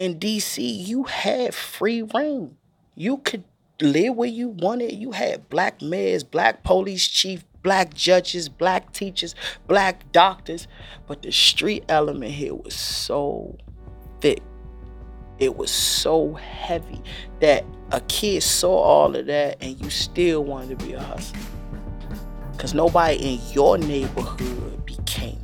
in DC, you had free rein. You could live where you wanted. You had black mayors, black police chief, black judges, black teachers, black doctors. But the street element here was so thick. It was so heavy that a kid saw all of that and you still wanted to be a hustler. Because nobody in your neighborhood became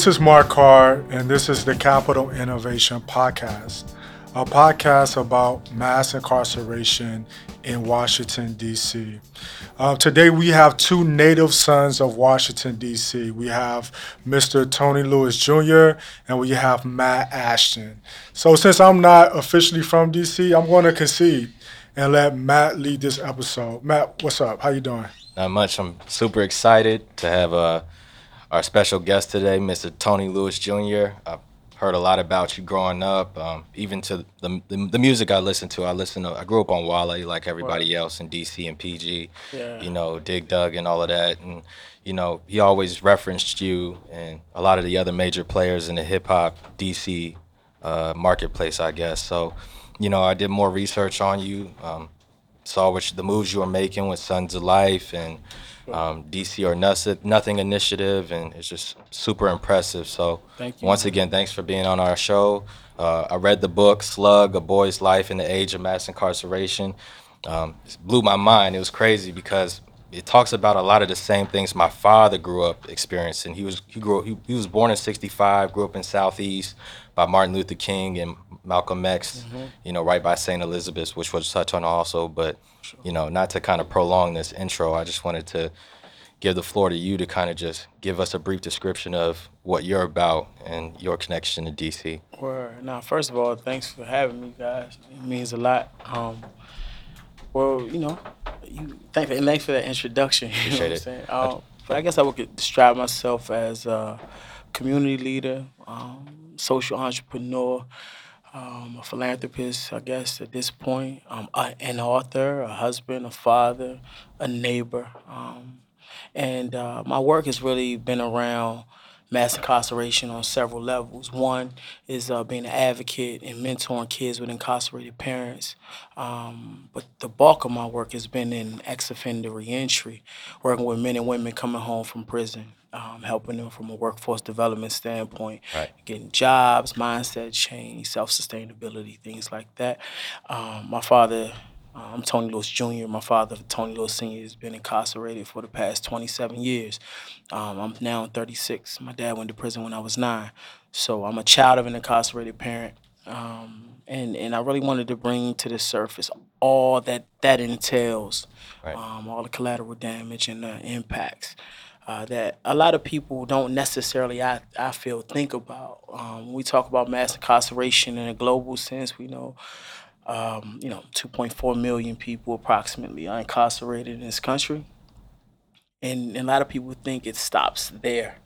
This is Mark Carr, and this is the Capital Innovation Podcast, a podcast about mass incarceration in Washington, D.C. Uh, today we have two native sons of Washington, D.C. We have Mr. Tony Lewis Jr., and we have Matt Ashton. So, since I'm not officially from D.C., I'm going to concede and let Matt lead this episode. Matt, what's up? How you doing? Not much. I'm super excited to have a uh, our special guest today, Mr. Tony Lewis Jr. I've heard a lot about you growing up, um, even to the, the, the music I listened to. I listened to, I grew up on Wale like everybody else in DC and PG, yeah. you know, Dig Dug and all of that. And, you know, he always referenced you and a lot of the other major players in the hip hop DC uh, marketplace, I guess. So, you know, I did more research on you, um, saw what the moves you were making with Sons of Life and, um, DC or Nothing, Nothing Initiative, and it's just super impressive. So, once again, thanks for being on our show. Uh, I read the book Slugg: A Boy's Life in the Age of Mass Incarceration. Um, it blew my mind. It was crazy because it talks about a lot of the same things my father grew up experiencing. He was he grew he, he was born in '65, grew up in Southeast by Martin Luther King and Malcolm X. Mm-hmm. You know, right by St. Elizabeth's, which was touched on also. But you know, not to kind of prolong this intro, I just wanted to give the floor to you to kind of just give us a brief description of what you're about and your connection to DC. Well, now, first of all, thanks for having me, guys. It means a lot. Um, well, you know, you thank and thanks for that introduction. You Appreciate know what it. I'm um, but I guess I would describe myself as a community leader, um, social entrepreneur, um, a philanthropist, I guess, at this point, um, a, an author, a husband, a father, a neighbor. Um, and uh, my work has really been around mass incarceration on several levels. One is uh, being an advocate and mentoring kids with incarcerated parents. Um, but the bulk of my work has been in ex offender reentry, working with men and women coming home from prison. Um, helping them from a workforce development standpoint, right. getting jobs, mindset change, self sustainability, things like that. Um, my father I'm Tony Lewis Jr. My father, Tony Lewis Sr., has been incarcerated for the past 27 years. Um, I'm now 36. My dad went to prison when I was nine. So I'm a child of an incarcerated parent. Um, and, and I really wanted to bring to the surface all that that entails, right. um, all the collateral damage and the impacts. Uh, that a lot of people don't necessarily, I, I feel, think about. Um, we talk about mass incarceration in a global sense, we know um, you know, 2.4 million people approximately are incarcerated in this country. And, and a lot of people think it stops there,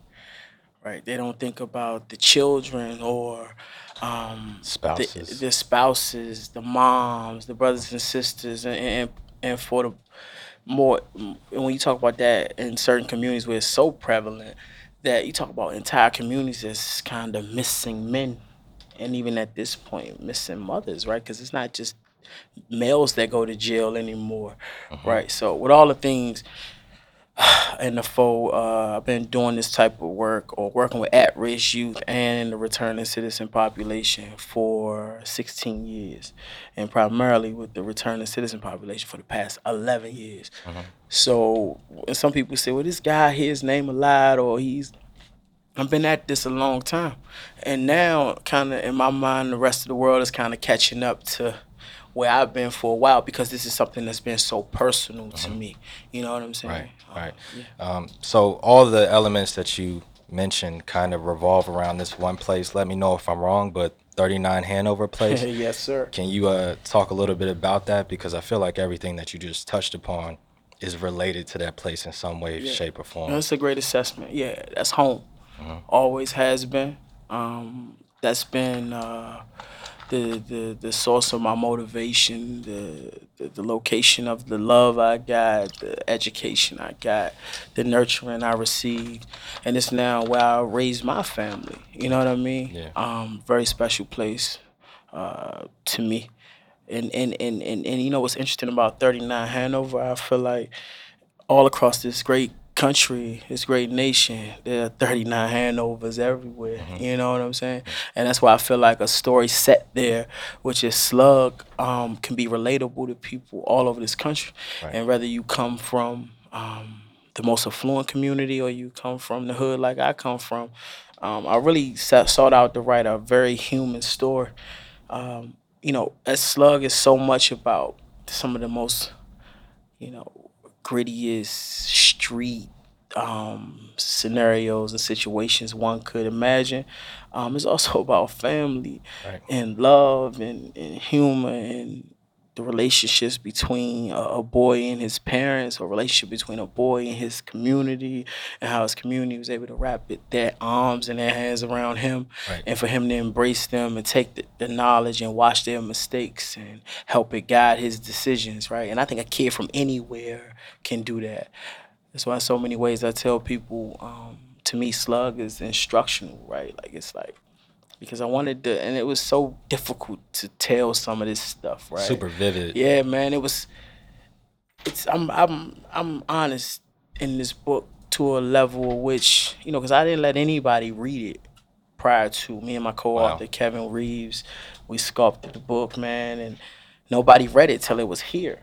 right? They don't think about the children or um, spouses. The, the, spouses, the moms, the brothers and sisters, and, and, and for the more, and when you talk about that in certain communities where it's so prevalent, that you talk about entire communities as kind of missing men and even at this point, missing mothers, right? Because it's not just males that go to jail anymore, mm-hmm. right? So with all the things in the fold, uh, I've been doing this type of work or working with at-risk youth and the returning citizen population for 16 years, and primarily with the returning citizen population for the past 11 years. Mm-hmm. So some people say, well, this guy, his name a lot, or he's I've been at this a long time. And now, kind of in my mind, the rest of the world is kind of catching up to where I've been for a while because this is something that's been so personal to me. You know what I'm saying? Right, Um, right. Um, so all the elements that you mentioned kind of revolve around this one place. Let me know if I'm wrong, but 39 Hanover Place. yes, sir. Can you uh, talk a little bit about that? Because I feel like everything that you just touched upon is related to that place in some way, Yeah. shape, or form. That's a great assessment. Yeah, that's home. Always has been. Um, that's been uh, the, the the source of my motivation, the, the the location of the love I got, the education I got, the nurturing I received, and it's now where I raise my family. You know what I mean? Yeah. Um, very special place uh, to me. And and, and, and and you know what's interesting about 39 Hanover? I feel like all across this great country, this great nation, there are 39 Hanovers everywhere. You know what I'm saying? And that's why I feel like a story set there, which is Slugg, um, can be relatable to people all over this country. Right. And whether you come from um, the most affluent community or you come from the hood like I come from, um, I really set, sought out to write a very human story. Um, you know, as Slugg is so much about some of the most you know, grittiest street um, scenarios and situations one could imagine. Um, it's also about family Right. and love and, and humor and the relationships between a, a boy and his parents, or relationship between a boy and his community, and how his community was able to wrap it, their arms and their hands around him, Right. and for him to embrace them and take the, the knowledge and watch their mistakes and help it guide his decisions, right? And I think a kid from anywhere can do that. That's why in so many ways I tell people, um, to me, Slugg is instructional, right? Like it's like because I wanted to, and it was so difficult to tell some of this stuff, right? Super vivid. Yeah, man, it was. It's I'm I'm I'm honest in this book to a level which you know because I didn't let anybody read it prior to me and my co-author Wow. Kevin Reeves. We sculpted the book, man, and nobody read it till it was here.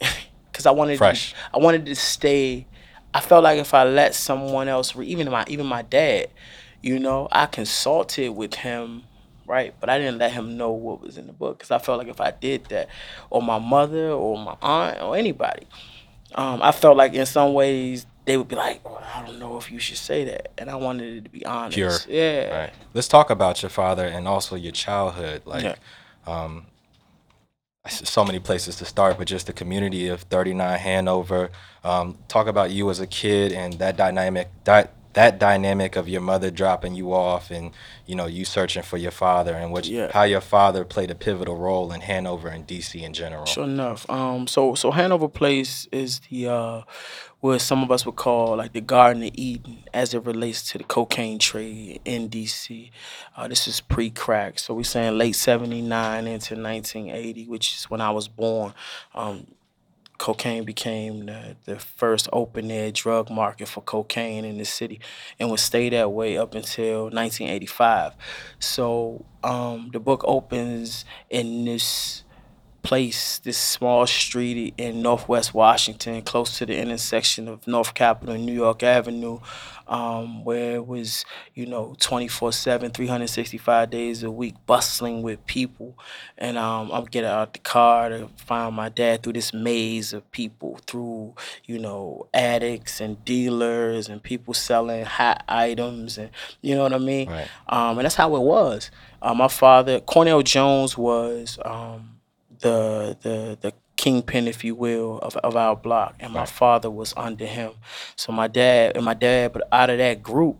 Because I wanted Fresh. To, I wanted to stay. I felt like if I let someone else even my even my dad, you know, I consulted with him, right? But I didn't let him know what was in the book because I felt like if I did that, or my mother, or my aunt, or anybody, um, I felt like in some ways they would be like, oh, I don't know if you should say that, and I wanted it to be honest. Pure. Yeah. Right. Let's talk about your father and also your childhood. Like, Yeah. um, so many places to start, but just the community of 39 Hanover. Um, talk about you as a kid and that dynamic, that that dynamic of your mother dropping you off and you know you searching for your father and what Yeah. how your father played a pivotal role in Hanover and DC in general. Sure enough. Um, so so Hanover Place is the uh, what some of us would call like the Garden of Eden as it relates to the cocaine trade in DC. Uh, this is pre-crack, so we're saying late '79 into 1980, which is when I was born. Um, cocaine became the, the first open air drug market for cocaine in the city and would stay that way up until 1985. So um, the book opens in this place, this small street in Northwest Washington, close to the intersection of North Capitol and New York Avenue, um, where it was, you know, 24 7, 365 days a week, bustling with people. And um, I'm getting out the car to find my dad through this maze of people, through, you know, addicts and dealers and people selling hot items and, you know what I mean? Right. Um, and that's how it was. Uh, my father, Cornell Jones, was um, the the the kingpin, if you will, of, of our block, and my Right. father was under him. So my dad and my dad, but out of that group,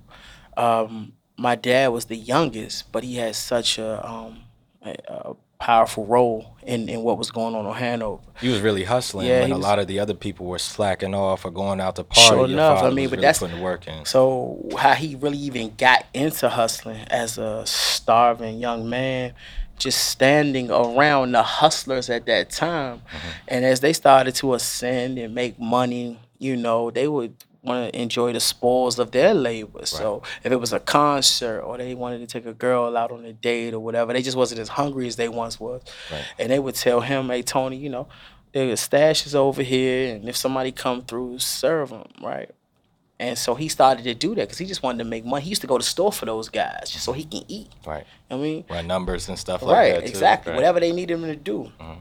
um, my dad was the youngest, but he had such a, um, a, a powerful role in, in what was going on in Hanover. He was really hustling Yeah, when he a was- lot of the other people were slacking off or going out to party. Sure Your enough, I father mean, was but really that's- putting the work in. So how he really even got into hustling as a starving young man, just standing around the hustlers at that time, mm-hmm. and as they started to ascend and make money, you know, they would want to enjoy the spoils of their labor. So if it was a concert or they wanted to take a girl out on a date or whatever, they just wasn't as hungry as they once was, Right. and they would tell him, "Hey Tony, you know." The stash is over here, and if somebody come through, serve them, right? And so he started to do that because he just wanted to make money. He used to go to the store for those guys just so he can eat. Right. I mean, Run numbers and stuff like right, that. too. exactly. Right. Whatever they needed him to do. Mhm.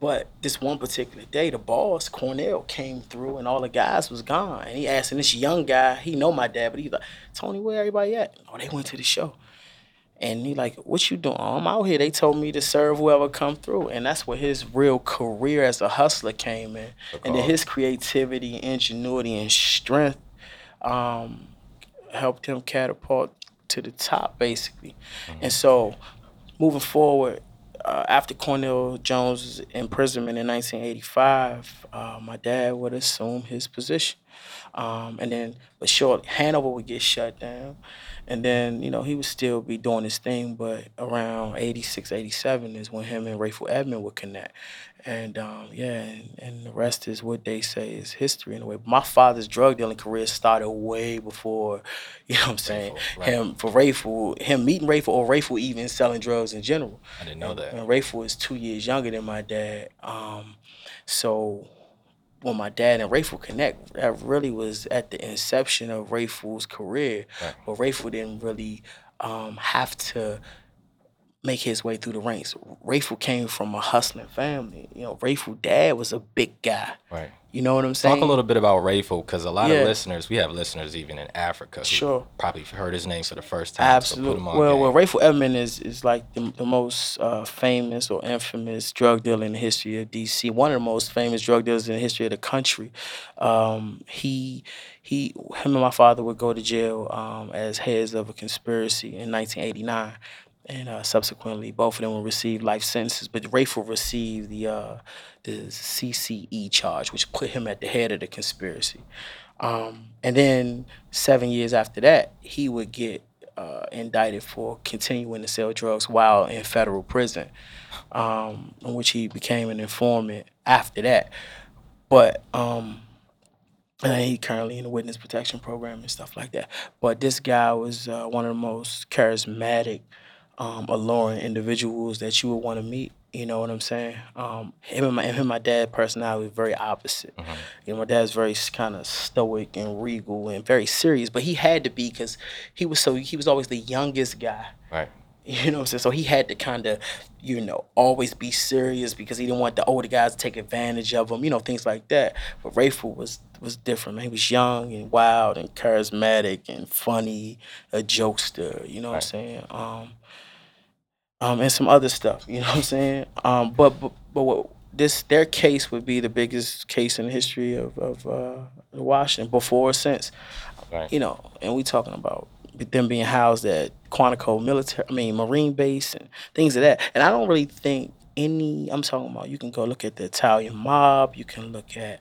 But this one particular day, the boss Cornell came through, and all the guys was gone. And he asked, and this young guy, he know my dad, but he's like, Tony, where everybody at? Oh, they went to the show. And he like, what you doing? Oh, I'm out here. They told me to serve whoever come through, and that's where his real career as a hustler came in. And then his creativity, ingenuity, and strength um, helped him catapult to the top, basically. And so, moving forward, uh, after Cornell Jones' imprisonment in 1985, uh, my dad would assume his position. Um, and then, but short, Hanover would get shut down. And then, you know, he would still be doing his thing, but around 86, 87 is when him and Rayful Edmond would connect. And um, yeah, and, and the rest is what they say is history in a way. My father's drug dealing career started way before, you know what I'm saying, Rayful, right. him for Rayful, him meeting Rayful or Rayful even selling drugs in general. I didn't know that. And Rayful is two years younger than my dad. Um, so when my dad and Rayful connect, that really was at the inception of Rayful's career. Right. But Rayful didn't really um, have to make his way through the ranks. Rayful came from a hustling family. You know, Rayful dad was a big guy. Right. You know what I'm saying? Talk a little bit about Rayful because a lot Yeah. of listeners, we have listeners even in Africa who Sure. probably heard his name for the first time. Absolutely. him on well, game. well, Rayful Edmond is is like the, the most uh, famous or infamous drug dealer in the history of DC. One of the most famous drug dealers in the history of the country. Um, he he him and my father would go to jail um, as heads of a conspiracy in 1989. And uh, subsequently, both of them will receive life sentences. But Rayful received the uh, the CCE charge, which put him at the head of the conspiracy. Um, and then seven years after that, he would get uh, indicted for continuing to sell drugs while in federal prison, um, in which he became an informant after that. But um, and he currently in the witness protection program and stuff like that. But this guy was uh, one of the most charismatic, um, alluring individuals that you would want to meet. You know what I'm saying? Um, him and my him and my dad personality was very opposite. You know, my dad's very kind of stoic and regal and very serious, but he had to be because he was so he was always the youngest guy. right. You know what I'm saying? So he had to kind of, you know, always be serious because he didn't want the older guys to take advantage of him, you know, things like that. But Rayful was was different, man. He was young and wild and charismatic and funny, a jokester, you know what I'm saying? Um, um, and some other stuff, you know what I'm saying? Um, but but, but what, this their case would be the biggest case in the history of of uh, Washington before or since Right. you know, and we talking about them being housed at Quantico military, I mean Marine base and things of that. And I don't really think any. I'm talking about. You can go look at the Italian mob. You can look at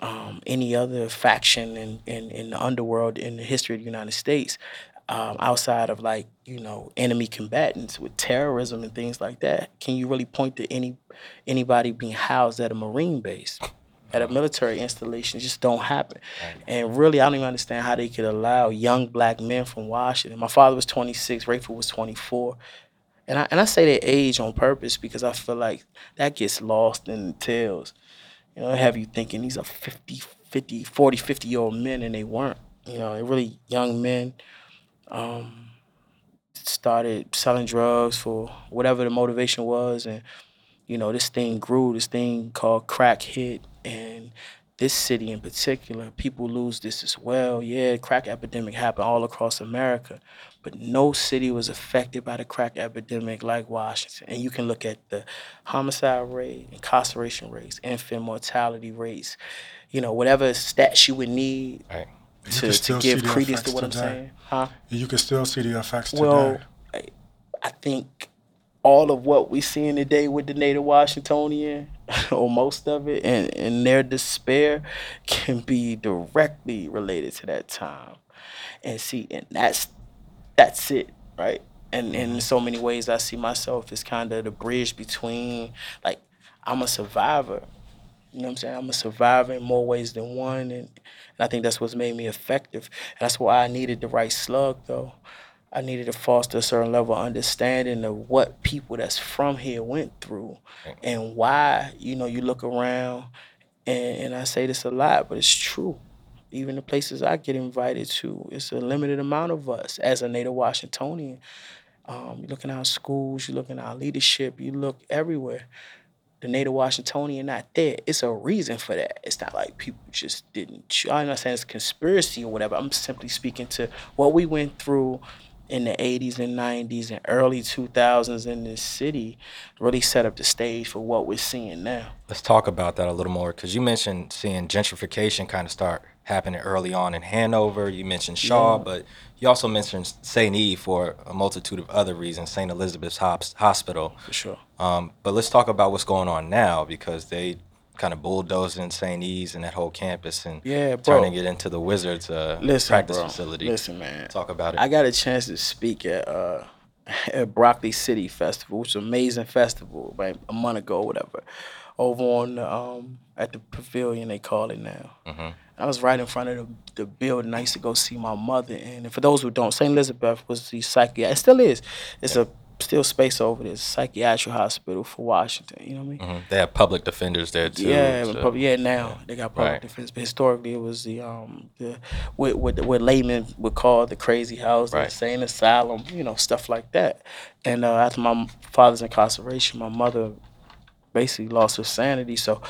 um, any other faction in, in in the underworld in the history of the United States. Um, outside of like you know enemy combatants with terrorism and things like that, can you really point to any anybody being housed at a Marine base? at a military installation It just don't happen. And really, I don't even understand how they could allow young black men from Washington. My father was 26, Rayful was 24. And I, and I say their age on purpose because I feel like that gets lost in the tales. You know, have you thinking these are 50, 50, 40, 50 year old men and they weren't. You know, they're really young men. Um, started selling drugs for whatever the motivation was. And, you know, this thing grew, this thing called crack hit. And this city in particular, people lose this as well. Yeah, crack epidemic happened all across America, but no city was affected by the crack epidemic like Washington. And you can look at the homicide rate, incarceration rates, infant mortality rates, you know, whatever stats you would need Right. You to, to still give see the credence to what I'm today. saying. Huh? You can still see the effects Well, today. I, I think all of what we seeing today with the native Washingtonian, or most of it, and, and their despair can be directly related to that time. And see, and that's that's it, right? And, and in mm-hmm. so many ways, I see myself as kind of the bridge between, like, I'm a survivor. You know what I'm saying? I'm a survivor in more ways than one, and, and I think that's what's made me effective. And that's why I needed the write slugg, though. I needed to foster a certain level of understanding of what people that's from here went through, and why. You know, you look around, and, and I say this a lot, but it's true. even the places I get invited to, it's a limited amount of us as a native Washingtonian. Um, you look in our schools, you look in our leadership, you look everywhere. The native Washingtonian not there. It's a reason for that. It's not like people just didn't. I'm not saying it's conspiracy or whatever. I'm simply speaking to what we went through in the 80s and 90s and early 2000s in this city really set up the stage for what we're seeing now. Let's talk about that a little more because you mentioned seeing gentrification kind of start happening early on in Hanover. You mentioned Shaw, yeah. but you also mentioned St. E's for a multitude of other reasons, St. Elizabeth's Hospital. For sure. Um, but let's talk about what's going on now because they kind of bulldozing St. E's and that whole campus and yeah, bro. turning it into the Wizards uh, listen, practice bro. facility. Listen, man. Talk about it. I got a chance to speak at uh, at Broccoli City Festival, which is an amazing festival, right, a month ago, or whatever, over on um, at the pavilion they call it now. Mm-hmm. I was right in front of the, the building. I used to go see my mother, and for those who don't, St. Elizabeth was the psychiatric. It still is. It's yeah. a still space over there. Psychiatric hospital for Washington. You know what I mean? Mm-hmm. They have public defenders there too. Yeah, so. yeah. Now they got public right. defenders, but historically it was the um the what what, what laymen would call the crazy house, right. the insane asylum, you know, stuff like that. And uh, after my father's incarceration, my mother basically lost her sanity. So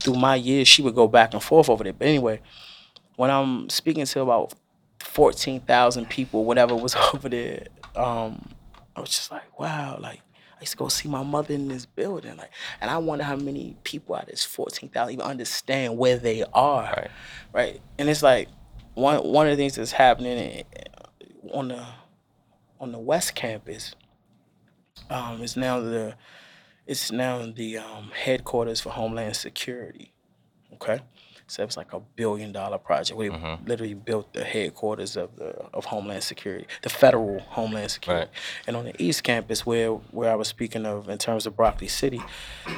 through my years, she would go back and forth over there. But anyway, when I'm speaking to about fourteen thousand people, whatever was over there. Um, I was just like, wow, like I used to go see my mother in this building, like, and I wonder how many people out of this fourteen thousand even understand where they are, right. right? And it's like one one of the things that's happening on the on the West Campus um, is now the it's now the um, headquarters for Homeland Security. Okay, so it was like a billion dollar project. We mm-hmm. literally built the headquarters of the of Homeland Security, the federal Homeland Security. Right. And on the East Campus, where where I was speaking of in terms of Broccoli City,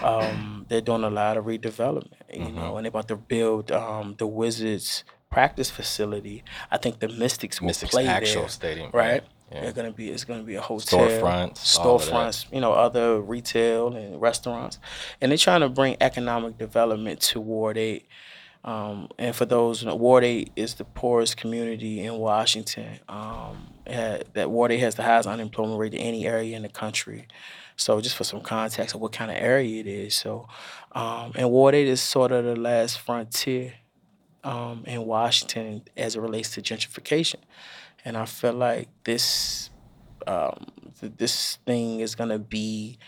um, they're doing a lot of redevelopment. You mm-hmm. know, and they're about to build um, the Wizards practice facility. I think the Mystics will Mystics play actual there, stadium, right? Yeah. They're gonna be it's gonna be a hotel, storefronts, storefronts, you know, other retail and restaurants, and they're trying to bring economic development to Ward Eight. Um, and for those, you know, Ward 8 is the poorest community in Washington. Um, had, that Ward 8 has the highest unemployment rate of any area in the country. So just for some context of what kind of area it is. So, um, and Ward 8 is sort of the last frontier um, in Washington as it relates to gentrification. And I feel like this um, this thing is gonna be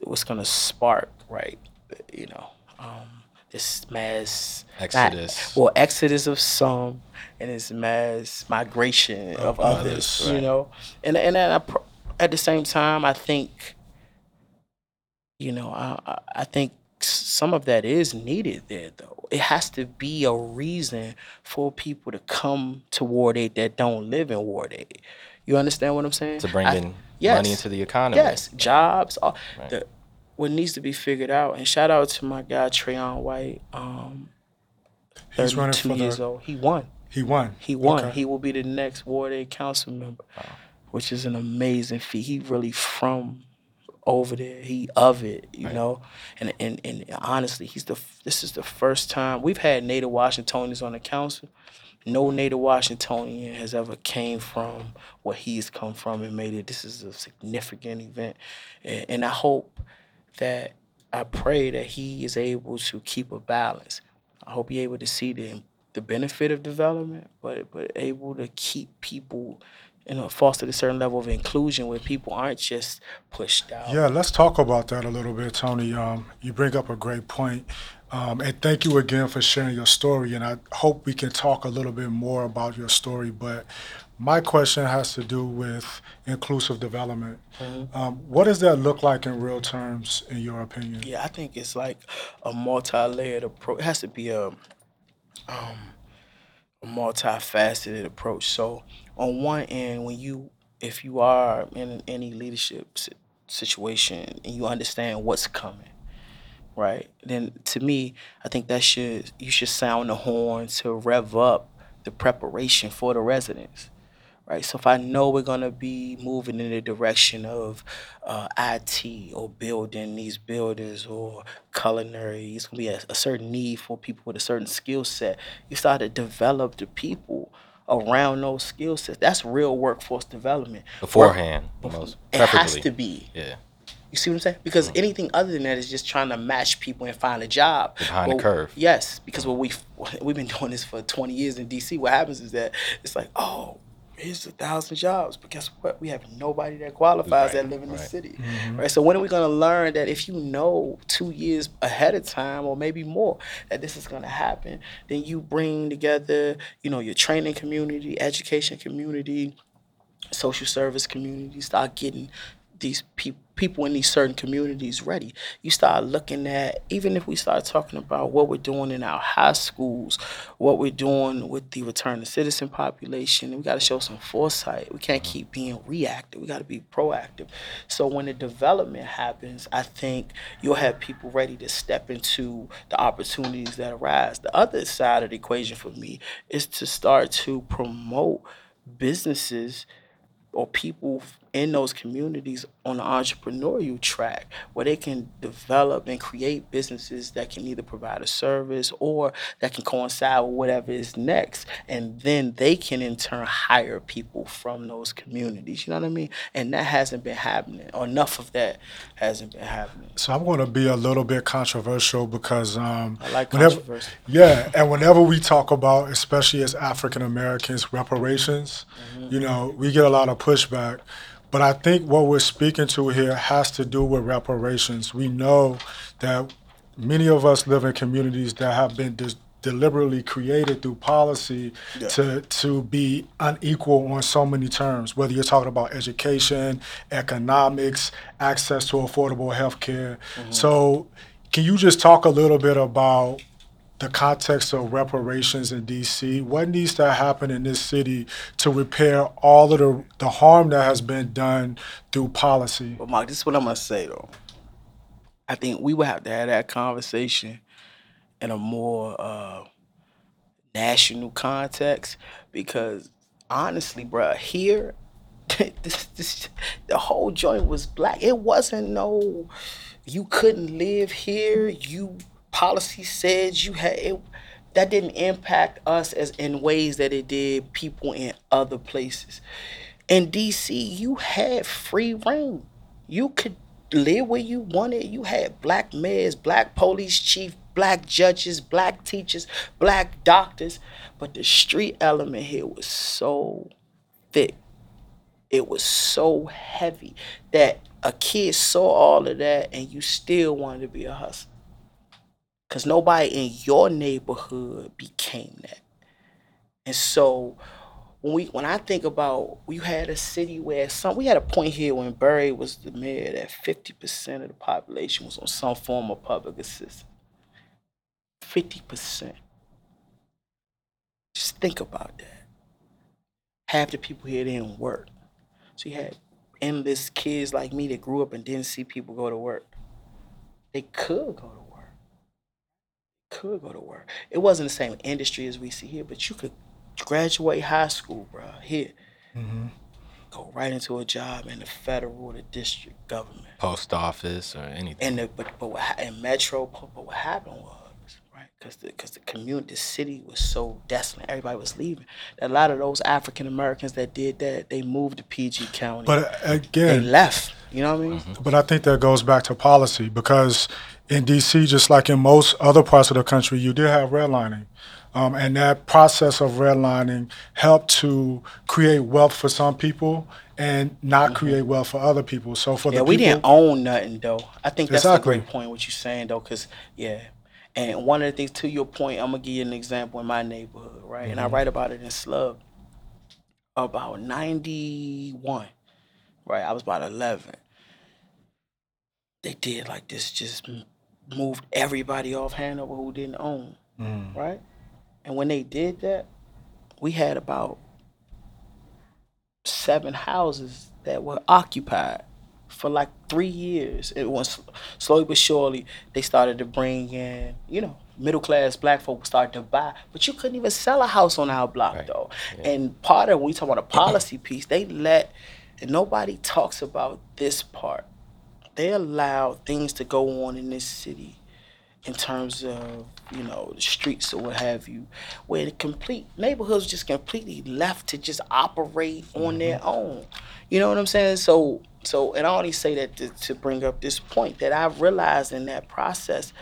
what's gonna spark, right? You know, um, this mass exodus. Not, well, exodus of some, and this mass migration of, of others. others right. You know, and and I, at the same time, I think, you know, I I think some of that is needed there though. It has to be a reason for people to come to Ward Eight that don't live in Ward Eight. You understand what I'm saying? To bring in yes, money into the economy. Yes, jobs. All, right. the, what needs to be figured out. And shout out to my guy Trayon White. Um, He's running for years the, old. He won. He won. He won. Okay. He will be the next Ward Eight council member, wow. which is an amazing feat. He really from over there. He of it, you right. know. And, and and honestly, he's the this is the first time we've had Native Washingtonians on the council. No Native Washingtonian has ever came from where he's come from and made it. This is a significant event, and, and I hope that I pray that he is able to keep a balance. I hope he's able to see the the benefit of development, but but able to keep people, you know, foster a certain level of inclusion where people aren't just pushed out. Yeah, let's talk about that a little bit, Tony. Um, you bring up a great point. Um, and thank you again for sharing your story. And I hope we can talk a little bit more about your story. But my question has to do with inclusive development. Mm-hmm. Um, what does that look like in real terms, in your opinion? Yeah, I think it's like a multi-layered approach. It has to be a, um, a multifaceted approach. So on one end, when you, if you are in any leadership situation and you understand what's coming, right? Then to me, I think that should you should sound the horn to rev up the preparation for the residents right? So if I know we're gonna be moving in the direction of uh, IT or building these buildings or culinary, it's gonna be a, a certain need for people with a certain skill set. You start to develop the people around those skill sets. That's real workforce development. beforehand, most It has to be. Yeah, You see what I'm saying? Because mm. anything other than that is just trying to match people and find a job. Behind the curve. Yes, because what we we've been doing this for 20 years in DC. What happens is that it's like, oh, here's a thousand jobs, but guess what? We have nobody that qualifies that live in the right. city, mm-hmm. right? So when are we gonna learn that if you know two years ahead of time or maybe more that this is gonna happen, then you bring together, you know, your training community, education community, social service community, start getting these people people in these certain communities ready. You start looking at even if we start talking about what we're doing in our high schools, what we're doing with the return to citizen population, we got to show some foresight. We can't keep being reactive. We got to be proactive. So when the development happens, I think you'll have people ready to step into the opportunities that arise. The other side of the equation for me is to start to promote businesses or people in those communities on the entrepreneurial track where they can develop and create businesses that can either provide a service or that can coincide with whatever is next and then they can in turn hire people from those communities you know what i mean and that hasn't been happening or enough of that hasn't been happening So I'm going to be a little bit controversial because um, I like whenever- controversy. yeah, and whenever we talk about, especially as African Americans, reparations, Mm-hmm. you know, we get a lot of pushback. But I think what we're speaking to here has to do with reparations. We know that many of us live in communities that have been dis- deliberately created through policy to to be unequal on so many terms. Whether you're talking about education, economics, access to affordable health care. Mm-hmm. So, can you just talk a little bit about the context of reparations in DC? What needs to happen in this city to repair all of the, the harm that has been done through policy? But Mark, this is what I'm gonna say though. I think we would have to have that conversation in a more uh, national context because honestly, bruh, here, this, this, the whole joint was black. It wasn't no, you couldn't live here. You policy said you had it. That didn't impact us as in ways that it did people in other places. In DC, you had free rein. You could live where you wanted. You had black mayors, black police chief, black judges, black teachers, black doctors. But the street element here was so thick. It was so heavy that a kid saw all of that and you still wanted to be a hustler. Cause nobody in your neighborhood became that. And so when we when I think about we had a city where some we had a point here when Barry was the mayor that fifty percent of the population was on some form of public assistance. Fifty percent. Just think about that. Half the people here didn't work. So you had endless kids like me that grew up and didn't see people go to work. They could go to. Could go to work. It wasn't the same industry as we see here, but you could graduate high school, bro, here. Mm-hmm. Go right into a job in the federal or the district government. post office or anything. And the, but but what, ha- in metro, but what happened was right because the because the community, the city was so desolate. Everybody was leaving. A lot of those African Americans that did that, they moved to PG County. But uh, they again, left. You know what I mean? But I think that goes back to policy because in DC, just like in most other parts of the country, you did have redlining. Um, and that process of redlining helped to create wealth for some people and not create wealth for other people. So for Mm-hmm. Yeah, the we people, didn't own nothing though. I think that's Exactly. a great point what you're saying though, cause yeah. And one of the things to your point, I'm gonna give you an example in my neighborhood, right? And I Mm-hmm. write about it in Slugg. About 91, right? I was about 11. They did like this, just moved everybody off Hanover who didn't own, Mm. right? And when they did that, we had about seven houses that were occupied for like three years. It was slowly but surely they started to bring in, you know, middle class black folk started to buy, but you couldn't even sell a house on our block Right. though. Yeah. And part of when we talk about a policy piece, they let and nobody talks about this part. They allow things to go on in this city in terms of you know the streets or what have you, where the complete neighborhoods just completely left to just operate on mm-hmm. their own. You know what I'm saying? So so and I only say that to, to bring up this point that I realized in that process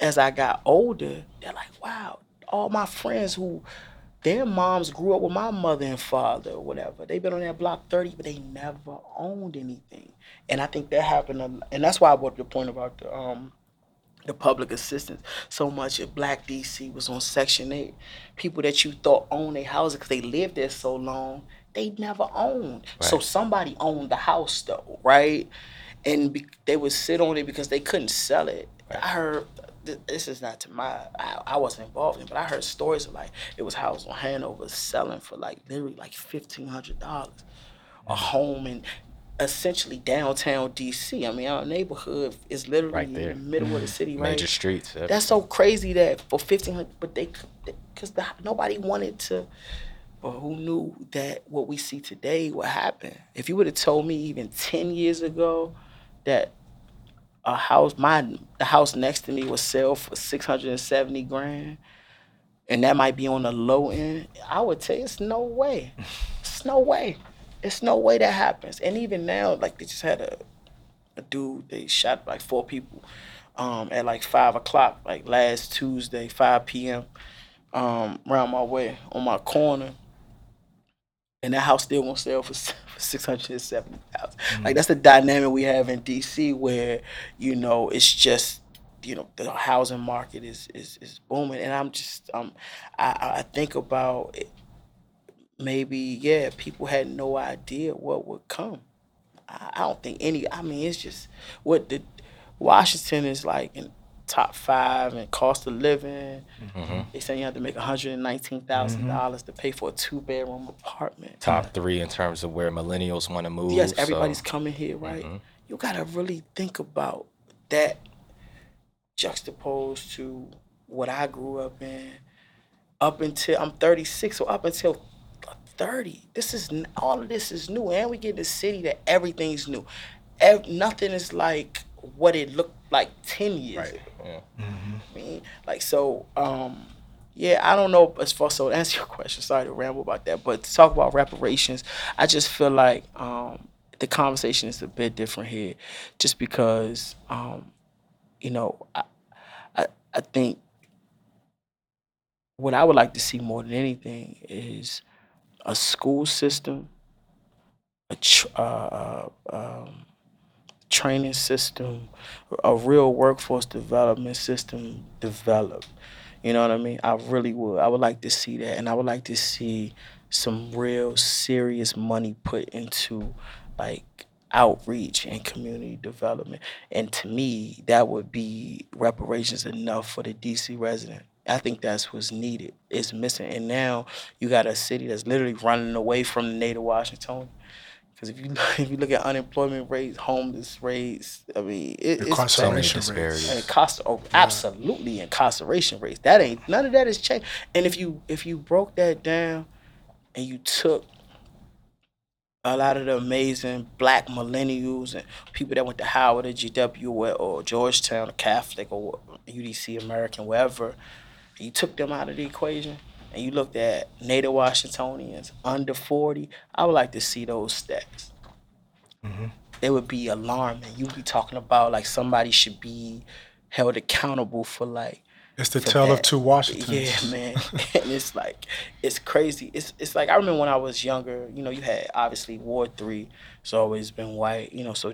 as I got older, they're like, wow, all my friends who their moms grew up with my mother and father or whatever. They've been on that block 30, but they never owned anything. And I think that happened, a, and that's why I brought the point about the um, the public assistance. So much of black dc was on section 8 people that you thought owned their houses because they lived there so long they never owned. So somebody owned the house though right? And be, they would sit on it because they couldn't sell it. I heard this is not to my I, I wasn't involved in but i heard stories of like it was houses on hanover selling for like literally like $1500 a mm-hmm. home in essentially downtown dc i mean our neighborhood is literally Right there. in the middle of the mm-hmm. city right Major streets. that's so crazy that for fifteen hundred, but they because the, nobody wanted to. But who knew that what we see today would happen? If you would have told me even ten years ago that a house, my the house next to me would sell for six hundred and seventy grand, and that might be on the low end, I would tell you it's no way. It's no way. It's no way that happens. And even now, like they just had a a dude they shot like four people um, at like five o'clock like last tuesday 5 p.m um, around my way on my corner and that house still won't sell for, s- for 670000 like that's the dynamic we have in dc where you know it's just you know the housing market is is, is booming and i'm just um i i think about it, maybe yeah people had no idea what would come I I don't think any. I mean, it's just what the Washington is like in top five in cost of living. Mm-hmm. They say you have to make one hundred and nineteen dollars to pay for a two bedroom apartment. Top three in terms of where millennials want to move. Yes, so- everybody's coming here, right? You gotta really think about that juxtaposed to what I grew up in. Up until I'm 36, so up until 30, this is all of this is new, and we get in a city that everything's new. Ev- nothing is like what it looked like 10 years Right. ago. Yeah. I mean, like so. Um, yeah, I don't know as far so to answer your question. Sorry to ramble about that, but to talk about reparations, I just feel like um, the conversation is a bit different here, just because um, you know I, I I think what I would like to see more than anything is a school system, a tr- uh, uh, um, training system, a real workforce development system developed. You know what I mean? I really would. I would like to see that, and I would like to see some real serious money put into like outreach and community development. And to me, that would be reparations enough for the DC resident. I think that's what's needed. It's missing, and now you got a city that's literally running away from the native Washington. Because if you look, if you look at unemployment rates, homeless rates, I mean, it, it's So many Incarceration disparities. and cost oh, absolutely incarceration rates. That ain't none of that has changed. And if you if you broke that down and you took a lot of the amazing black millennials and people that went to Howard or GW or, or Georgetown or Catholic or UDC American, wherever, and you took them out of the equation and you looked at Native Washingtonians under 40, I would like to see those stats they would be alarming. You'd be talking about like somebody should be held accountable for like It's the tale of two Washingtons. Yeah, man. and it's like it's crazy. It's it's like I remember when I was younger, you know, you had obviously War three, it's always been white, you know, so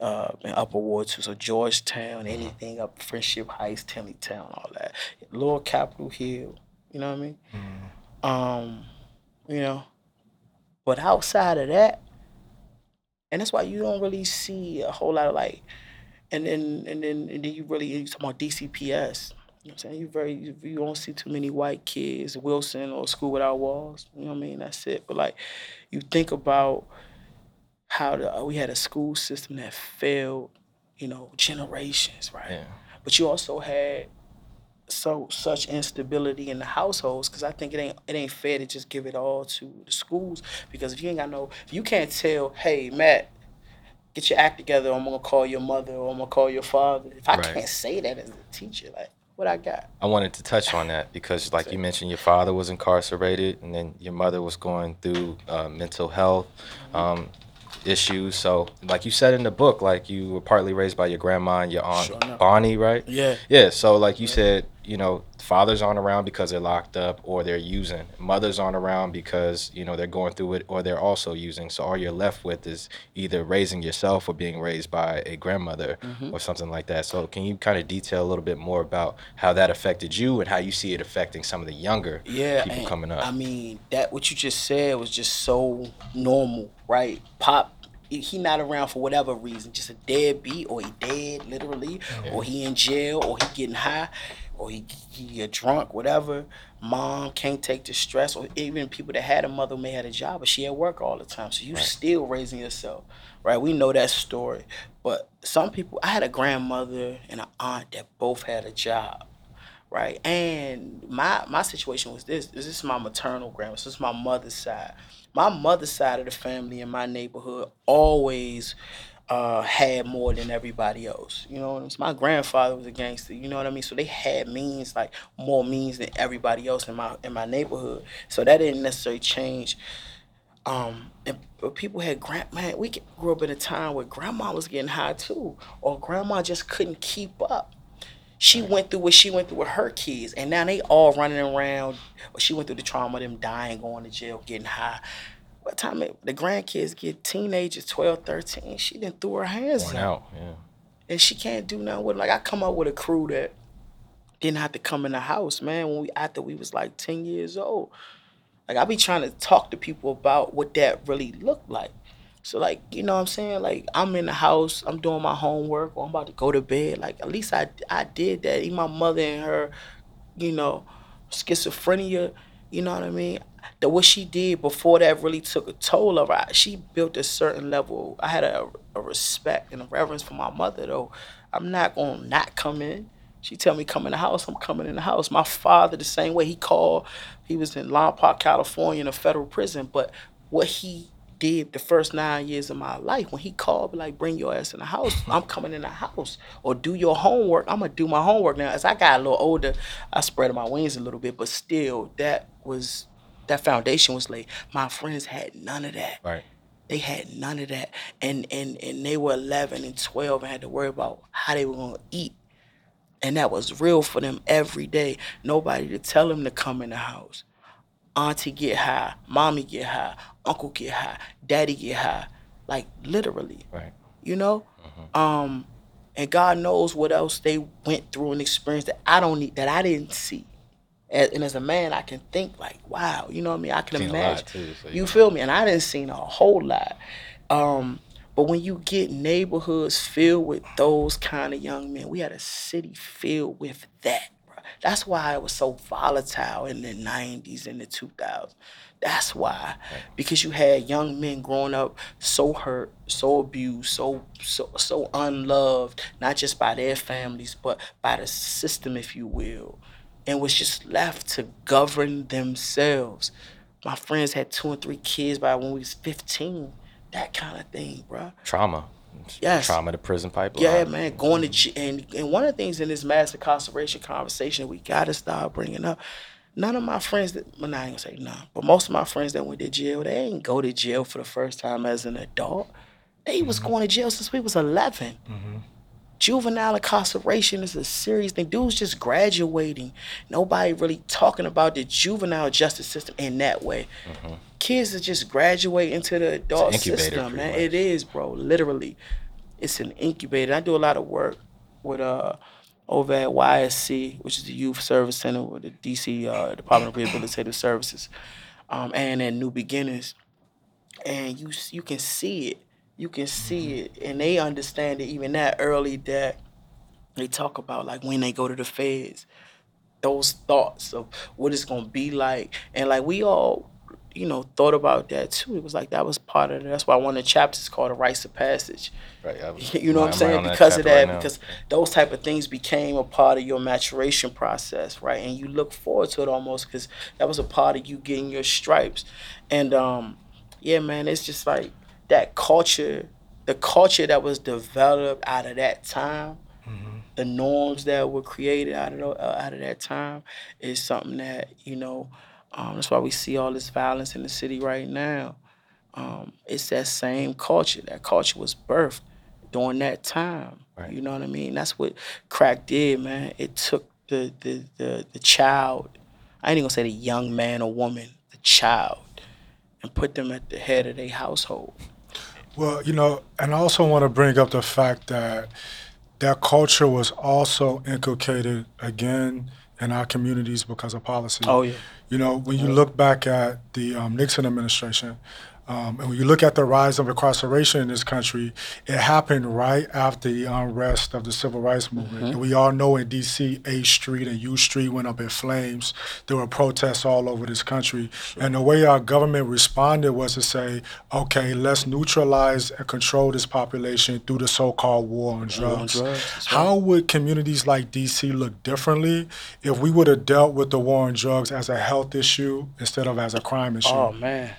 uh and upper Ward two, so Georgetown, anything up Friendship Heights, Tenleytown, all that. Lower Capitol Hill, you know what I mean? Um, you know. But outside of that, and that's why you don't really see a whole lot of like and then and then and then you really you talking about DCPS. You know what I'm saying? You very you, you don't see too many white kids, Wilson or School Without Walls. You know what I mean? That's it. But like you think about how the, we had a school system that failed, you know, generations, right? Yeah. But you also had so such instability in the households because I think it ain't it ain't fair to just give it all to the schools because if you ain't got no if you can't tell hey Matt get your act together I'm gonna call your mother or I'm gonna call your father if I Right. can't say that as a teacher like what I got I wanted to touch on that because, like you mentioned, your father was incarcerated, and then your mother was going through uh, mental health um, issues. So, like you said in the book, like you were partly raised by your grandma and your aunt Sure. Bonnie, right? yeah Yeah. So, like you said, you know, fathers aren't around because they're locked up or they're using. Mothers aren't around because you know they're going through it or they're also using. So all you're left with is either raising yourself or being raised by a grandmother Mm-hmm. or something like that. So can you kind of detail a little bit more about how that affected you and how you see it affecting some of the younger yeah people coming up? I mean that what you just said was just so normal right pop he- he not around for whatever reason just a deadbeat or he dead literally or he in jail or he getting high or he, he get drunk whatever mom can't take the stress or even people that had a mother may had a job but she at work all the time so you still raising yourself right we know that story but some people i had a grandmother and an aunt that both had a job right? And my my situation was this: this is my maternal grandma. This is my mother's side. My mother's side of the family in my neighborhood always uh, had more than everybody else. You know, what I mean? my grandfather was a gangster. You know what I mean? So they had means like more means than everybody else in my in my neighborhood. So that didn't necessarily change. Um, and, but people had grand man. We grew up in a time where grandma was getting high too, or grandma just couldn't keep up she went through what she went through with her kids, and now they all running around. She went through the trauma of them dying, going to jail, getting high. By the time it, the grandkids get teenagers, 12, 13, she done threw her hands out. Yeah. And she can't do nothing with it. Like, I come up with a crew that didn't have to come in the house, man, when we after we was like 10 years old. Like, I be trying to talk to people about what that really looked like. So like, you know what I'm saying? Like I'm in the house, I'm doing my homework, or I'm about to go to bed. Like at least I I did that. Even my mother and her, you know, schizophrenia, you know what I mean? What she did before that really took a toll of her. She built a certain level. I had a, a respect and a reverence for my mother though. I'm not gonna not come in. She tell me come in the house, I'm coming in the house. My father the same way. He called, he was in Lompoc, California in a federal prison. But what he did the first nine years of my life, when he called like, bring your ass in the house, I'm coming in the house. Or do your homework. I'm gonna do my homework now. As I got a little older, I spread my wings a little bit, but still that was that foundation was laid. My friends had none of that. Right. They had none of that. And and and they were 11 and 12 and had to worry about how they were going to eat. And that was real for them every day. Nobody to tell them to come in the house. Auntie get high, mommy get high, uncle get high, daddy get high. Like literally Right. you know um and god knows what else they went through and experienced that i don't need that i didn't see and, as a man i can think like wow you know what i mean? I can Seen imagine. too, so you you feel me? And i didn't see a whole lot. Um but when you get neighborhoods filled with those kind of young men we had a city filled with that bro. that's why it was so volatile in the 90s and the 2000s that's why. Because you had young men growing up so hurt so abused so so so unloved not just by their families but by the system if you will and was just left to govern themselves my friends had two and three kids by when we was 15 that kind of thing bruh. Trauma. Yes. Trauma to prison pipeline. Yeah, man, going to and and one of the things in this mass incarceration conversation we gotta start bringing up. None of my friends that well, nah, I ain't gonna say none, but most of my friends that went to jail, they ain't go to jail for the first time as an adult. They was mm-hmm. going to jail since we was 11. Mm-hmm. Juvenile incarceration is a serious thing. Dudes just graduating. Nobody really talking about the juvenile justice system in that way. Kids are just graduating into the adult system, man. much. It is, bro. Literally, it's an incubator. I do a lot of work with uh over at YSC, which is the Youth Service Center with the DC uh, Department of Rehabilitative Services, um, and at New Beginnings, and you you can see it. You can see it, and they understand it even that early that they talk about like when they go to the feds, those thoughts of what it's gonna be like, and like we all, you know, thought about that too. It was like that was part of it. That's why one of the chapters is called a rites of passage. Right. Was- You know what I'm saying? on that Because of chapter right that, because those type of things became a part of your maturation process, right? And you look forward to it almost because that was a part of you getting your stripes. And um, yeah, man, it's just like that culture, the culture that was developed out of that time, the norms that were created out of uh, out of that time is something that you know. Um, that's why we see all this violence in the city right now. Um, it's that same culture. That culture was birthed during that time. Right. You know what I mean? That's what crack did, man. It took the the the, the child. I ain't even gonna say the young man or woman, the child, and put them at the head of their household. Well, you know, and I also want to bring up the fact that that culture was also inculcated again in our communities because of policy. Oh yeah. You know, when you look back at the um, Nixon administration, um, and when you look at the rise of incarceration in this country, it happened right after the unrest of the civil rights movement. And we all know in D.C., H Street and U Street went up in flames. There were protests all over this country. And the way our government responded was to say, okay, let's neutralize and control this population through the so called war on War on drugs. drugs, right. How would communities like DC look differently if we would have dealt with the war on drugs as a health issue instead of as a crime issue? Oh man.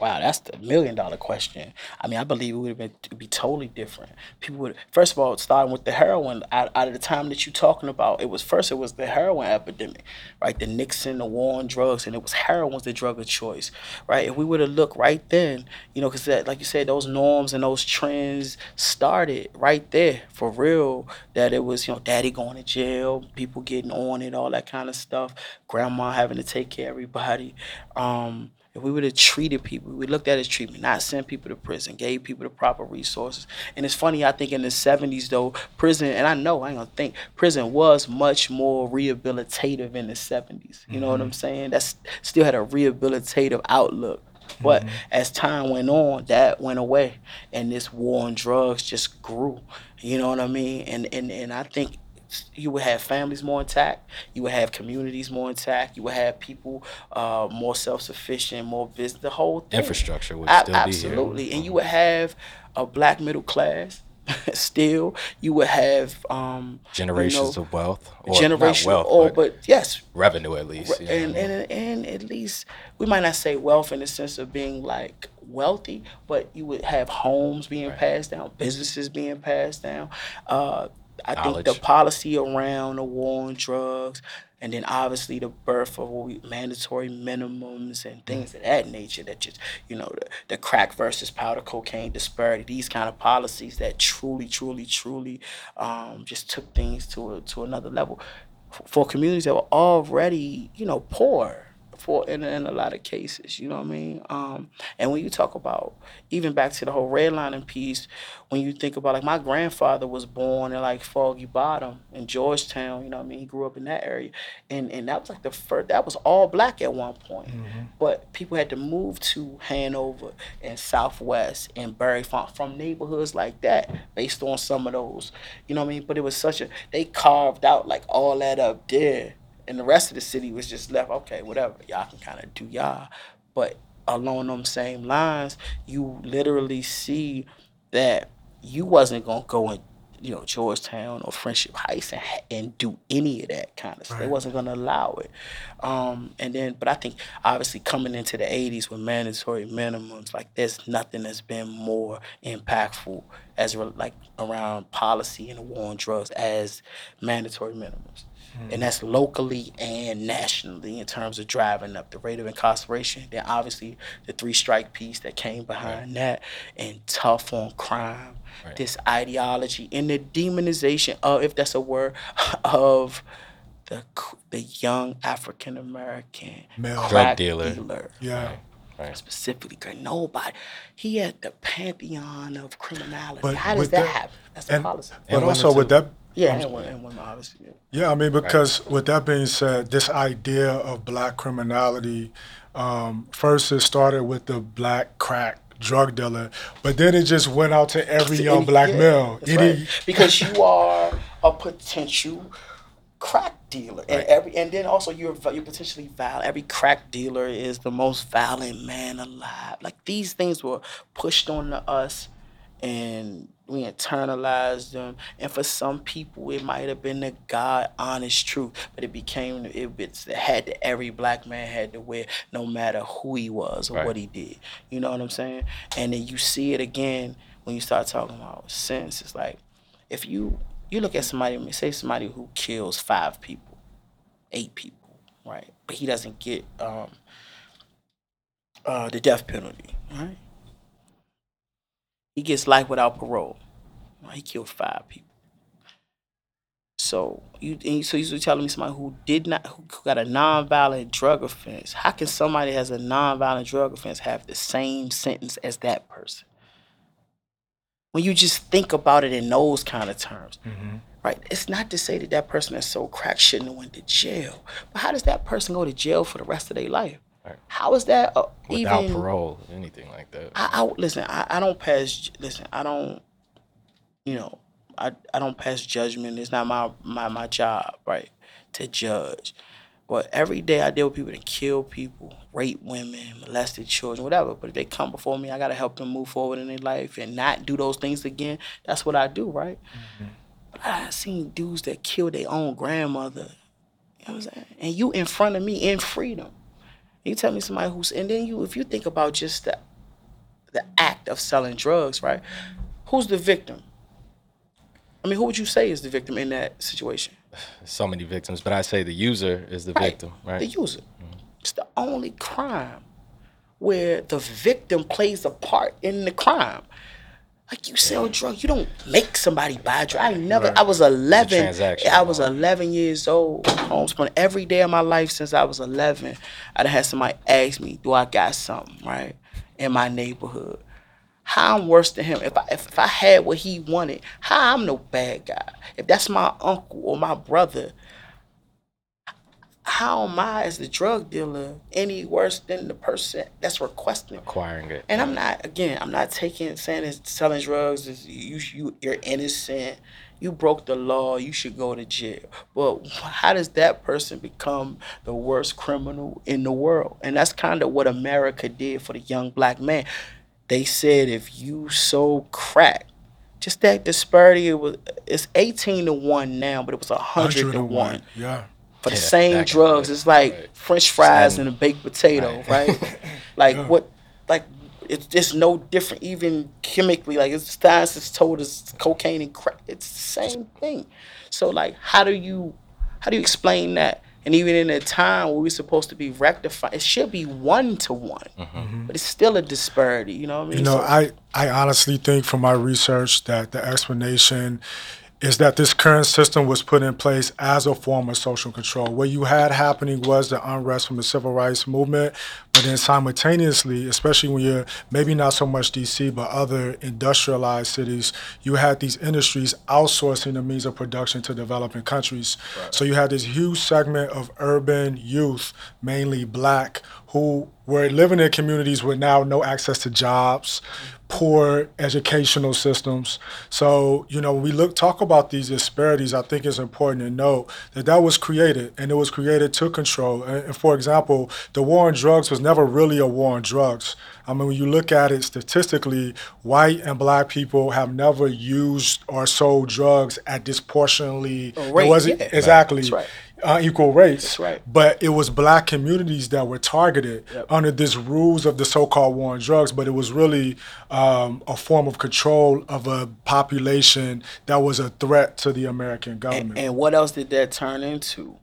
Wow, that's the million dollar question. I mean, I believe it would have been be totally different. People would first of all, starting with the heroin, out, out of the time that you're talking about, it was first it was the heroin epidemic, right? The Nixon, the war on drugs, and it was heroin was the drug of choice, right? If we would have looked right then, you know, because that, like you said, those norms and those trends started right there for real. That it was, you know, daddy going to jail, people getting on it, all that kind of stuff, grandma having to take care of everybody. Um, if we would have treated people, we looked at as treatment, not send people to prison, gave people the proper resources. And it's funny, I think in the 70s, though, prison, and I know, I ain't gonna think, prison was much more rehabilitative in the 70s. You know what I'm mm-hmm. saying? That's still had a rehabilitative outlook. But mm-hmm. as time went on, that went away, and this war on drugs just grew. You know what I mean? And and and I think you would have families more intact. You would have communities more intact. You would have people uh, more self sufficient, more business. The whole thing. Infrastructure would A- still be here. absolutely, and you would have a black middle class. Still, you would have um, Generations you know, of wealth. Or generational, wealth, or but, but yes, revenue at least. you know and, I mean? and and at least we might not say wealth in the sense of being like wealthy, but you would have homes being passed down, businesses being passed down. Uh, I think the policy around the war on drugs, and then obviously the birth of we, mandatory minimums and things of that nature. That just you know the, the crack versus powder cocaine disparity. These kind of policies that truly, truly, truly um, just took things to a, to another level for communities that were already, you know, poor for in, in a lot of cases, you know what I mean? Um, and when you talk about even back to the whole redlining piece, when you think about like my grandfather was born in like Foggy Bottom in Georgetown, you know what I mean? He grew up in that area. And and that was like the first that was all black at one point. But people had to move to Hanover and Southwest and Barry Farm from neighborhoods like that based on some of those. You know what I mean? But it was such a they carved out like all that up there and the rest of the city was just left okay whatever y'all can kind of do y'all. But along them same lines you literally see that you wasn't gonna go in you know georgetown or friendship heights and, and do any of that kind of stuff. They wasn't gonna allow it. Um, and then but i think obviously coming into the 80s with mandatory minimums like there's nothing that's been more impactful as re- like around policy and the war on drugs as mandatory minimums Hmm. and that's locally and nationally in terms of driving up the rate of incarceration. Then obviously the three strike piece that came behind that, and tough on crime. Right. This ideology and the demonization of, if that's a word, of the the young African American Drug crack dealer. Yeah. Right. Specifically, 'cause nobody. He had the pantheon of criminality. But How does that, that- happen? That's a and- policy. But And also with that, Yeah, and women, and women obviously. yeah. Yeah, I mean, because with that being said, this idea of black criminality, um, first it started with the black crack drug dealer, but then it just went out to every To young any- black yeah, male. Any, right. Because you are a potential crack dealer, and every and then also you're you're potentially violent. Every crack dealer is the most violent man alive. Like these things were pushed on to us, and we internalized them. And for some people, it might have been the God honest truth, but it became it, it's it had to every black man had to wear, no matter who he was or Right. what he did. You know what I'm saying? And then you see it again when you start talking about sense. It's like if you you look at somebody, say somebody who kills five people, eight people, right? But he doesn't get um, uh, the death penalty, right? He gets life without parole. He killed five people. So you and so you're telling me somebody who did not who got a nonviolent drug offense. How can somebody has a nonviolent drug offense have the same sentence as that person? When you just think about it in those kind of terms, mm-hmm. right? It's not to say that that person that's so crack shouldn't have went to jail, but how does that person go to jail for the rest of their life? Right. How is that uh, Without even? parole, anything like that. I, I listen. I, I don't pass. Listen, I don't. You know, I I don't pass judgment. It's not my my my job, right, to judge. But every day I deal with people that kill people, rape women, molested children, whatever. But if they come before me, I gotta help them move forward in their life and not do those things again. That's what I do, right? But I seen dudes that kill their own grandmother. You know what I'm saying? And you in front of me in freedom. You tell me somebody who's and then you if you think about just the the act of selling drugs, right? Who's the victim? I mean, who would you say is the victim in that situation? so many victims, but I say the user is the Right. victim, right? The user. It's the only crime where the victim plays a part in the crime. Like you sell drugs, you don't make somebody buy drugs. I never. I was eleven. I was eleven years old. Homespun every day of my life since I was eleven. I'd had somebody ask me, "Do I got something right in my neighborhood?" How I'm worse than him? If I if, if I had what he wanted, how I'm no bad guy? If that's my uncle or my brother, how am I as the drug dealer any worse than the person that's requesting? Acquiring it. And I'm not again. I'm not taking saying it's selling drugs is you you you're innocent. You broke the law. You should go to jail. But how does that person become the worst criminal in the world? And that's kind of what America did for the young black man. They said if you sold crack, just that disparity it was it's 18 to one now, but it was 100 to one Yeah. For the Yeah, same back in the drugs. It's like right. French fries Same. and a baked potato, right? like what? Like it's just no different, even chemically. Like it's science has told us cocaine and crack. It's the same thing. So like, how do you, how do you explain that? And even in a time where we're supposed to be rectified, it should be one to one, mm-hmm. Mm-hmm. but it's still a disparity. You know what I mean? You know, So- I, I honestly think from my research that the explanation is that this current system was put in place as a form of social control. What you had happening was the unrest from the civil rights movement, but then simultaneously, especially when you're maybe not so much DC, but other industrialized cities, you had these industries outsourcing the means of production to developing countries. So you had this huge segment of urban youth, mainly black, who were living in communities with now no access to jobs, poor educational systems. So, you know, when we look talk about these disparities, I think it's important to note that that was created and it was created to control. And, and for example, the war on drugs was never really a war on drugs. I mean, when you look at it statistically, white and black people have never used or sold drugs at disproportionately. A rate, it wasn't yeah. exactly That's right. Uh, equal rates. That's right. But it was black communities that were targeted Yep. under this rules of the so-called war on drugs. But it was really um, a form of control of a population that was a threat to the American government. And what else did that turn into?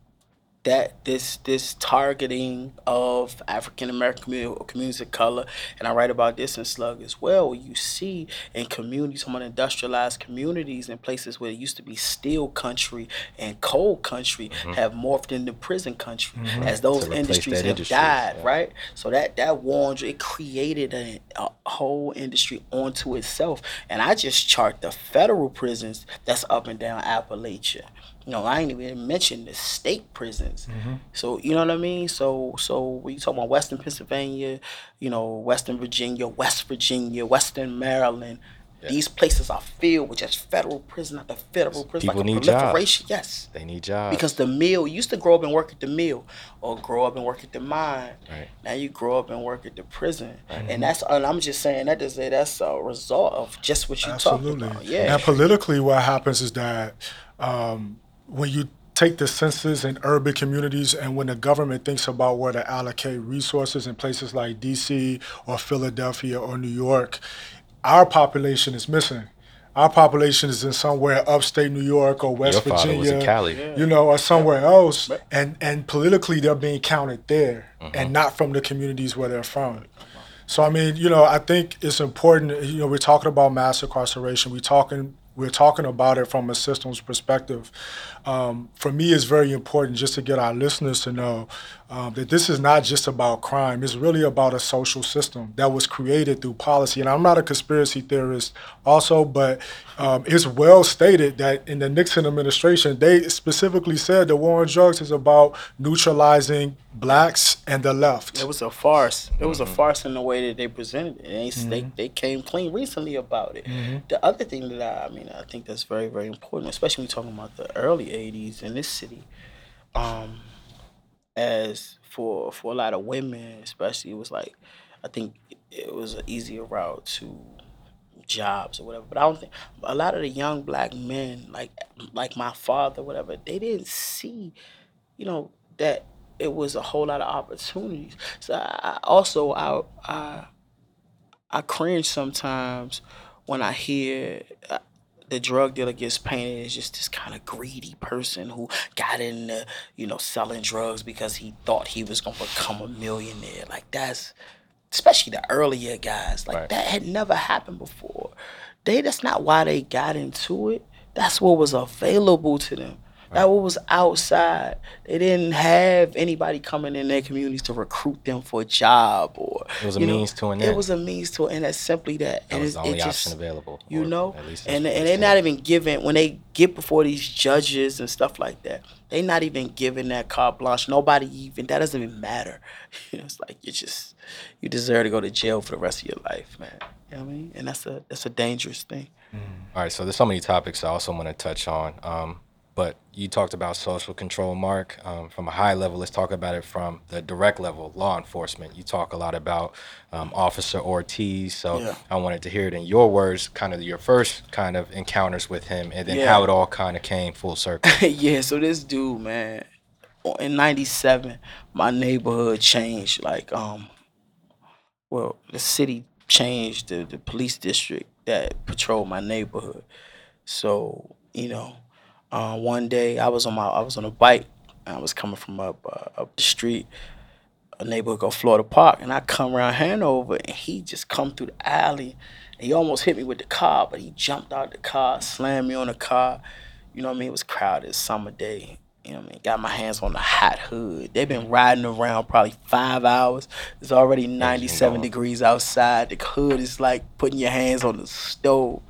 That this this targeting of African American community communities of color, and I write about this in Slugg as well. Where you see in communities, some of the industrialized communities in places where it used to be steel country and coal country have morphed into prison country as those industries have industry, died, yeah. right? So that that war on it created a, a whole industry onto itself. And I just chart the federal prisons that's up and down Appalachia. You know, I ain't even mentioned the state prisons. So you know what I mean. So so when you talk about Western Pennsylvania, you know, Western Virginia, West Virginia, Western Maryland. These places are filled with just federal prison after federal prison. People like a need jobs. proliferation. Yes. They need jobs. Because the mill you used to grow up and work at the mill, or grow up and work at the mine. Right. Now you grow up and work at the prison, and that's and I'm just saying that is a, that's a result of just what you talking Absolutely. about. Yeah. And politically, what happens is that um, when you take the census in urban communities and when the government thinks about where to allocate resources in places like DC or Philadelphia or New York, our population is missing. Our population is in somewhere upstate New York or West Your Virginia, was in Cali. you know, or somewhere else, and and politically they're being counted there and uh-huh. not from the communities where they're from. So I mean, you know, I think it's important. You know, we're talking about mass incarceration. We're talking we're talking about it from a systems perspective. Um, for me, it's very important just to get our listeners to know um, that this is not just about crime. It's really about a social system that was created through policy. And I'm not a conspiracy theorist, also, but um, it's well stated that in the Nixon administration, they specifically said the war on drugs is about neutralizing blacks and the left. It was a farce. It was a Mm-hmm. farce in the way that they presented it. And they, they, they came clean recently about it. The other thing that I, I mean, I think that's very, very important, especially when you're talking about the early 80s in this city, um, as for for a lot of women, especially, it was like, I think it was an easier route to jobs or whatever. But I don't think a lot of the young black men, like like my father, whatever, they didn't see, you know, that it was a whole lot of opportunities. So I, I also I I I cringe sometimes when I hear. The drug dealer gets painted as just this kind of greedy person who got into, you know, selling drugs because he thought he was gonna become a millionaire. Like that's especially the earlier guys. Like Right. that had never happened before. They that's not why they got into it. That's what was available to them. That was outside. They didn't have anybody coming in their communities to recruit them for a job or It was a you know, means to an end. It was a means to an end. That's simply that. That and was it, the only it option just, available. You know, at least and and they they're not even given when they get before these judges and stuff like that. They're not even given that carte blanche. Nobody even that doesn't even matter. You know, it's like you just you deserve to go to jail for the rest of your life, man. You know what I mean? And that's a that's a dangerous thing. All right, so there's so many topics I also want to touch on. Um, but you talked about social control, Mark. Um, from a high level, let's talk about it from the direct level, law enforcement. You talk a lot about um, Officer Ortiz, so Yeah. I wanted to hear it in your words, kind of your first kind of encounters with him, and then Yeah. how it all kind of came full circle. yeah, so this dude, man, in '97, my neighborhood changed. Like, um, well, the city changed the, the police district that patrolled my neighborhood. So, you know, uh, one day I was on my I was on a bike. And I was coming from up uh, up the street, a neighborhood called Florida Park, and I come around Hanover, and he just come through the alley, and he almost hit me with the car, but he jumped out the car, slammed me on the car. You know what I mean? It was crowded, summer day. You know what I mean? Got my hands on the hot hood. They've been riding around probably five hours. It's already 97 degrees outside. The hood is like putting your hands on the stove.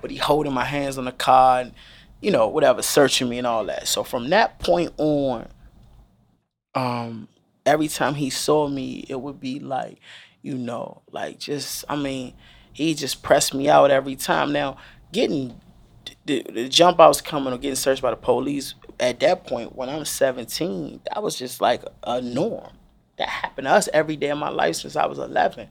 But he holding my hands on the car and, you know, whatever, searching me and all that. So from that point on, um, every time he saw me, it would be like, you know, like just, I mean, he just pressed me out every time. Now, getting the, the jump outs coming or getting searched by the police at that point when I'm 17, that was just like a norm. That happened to us every day of my life since I was 11.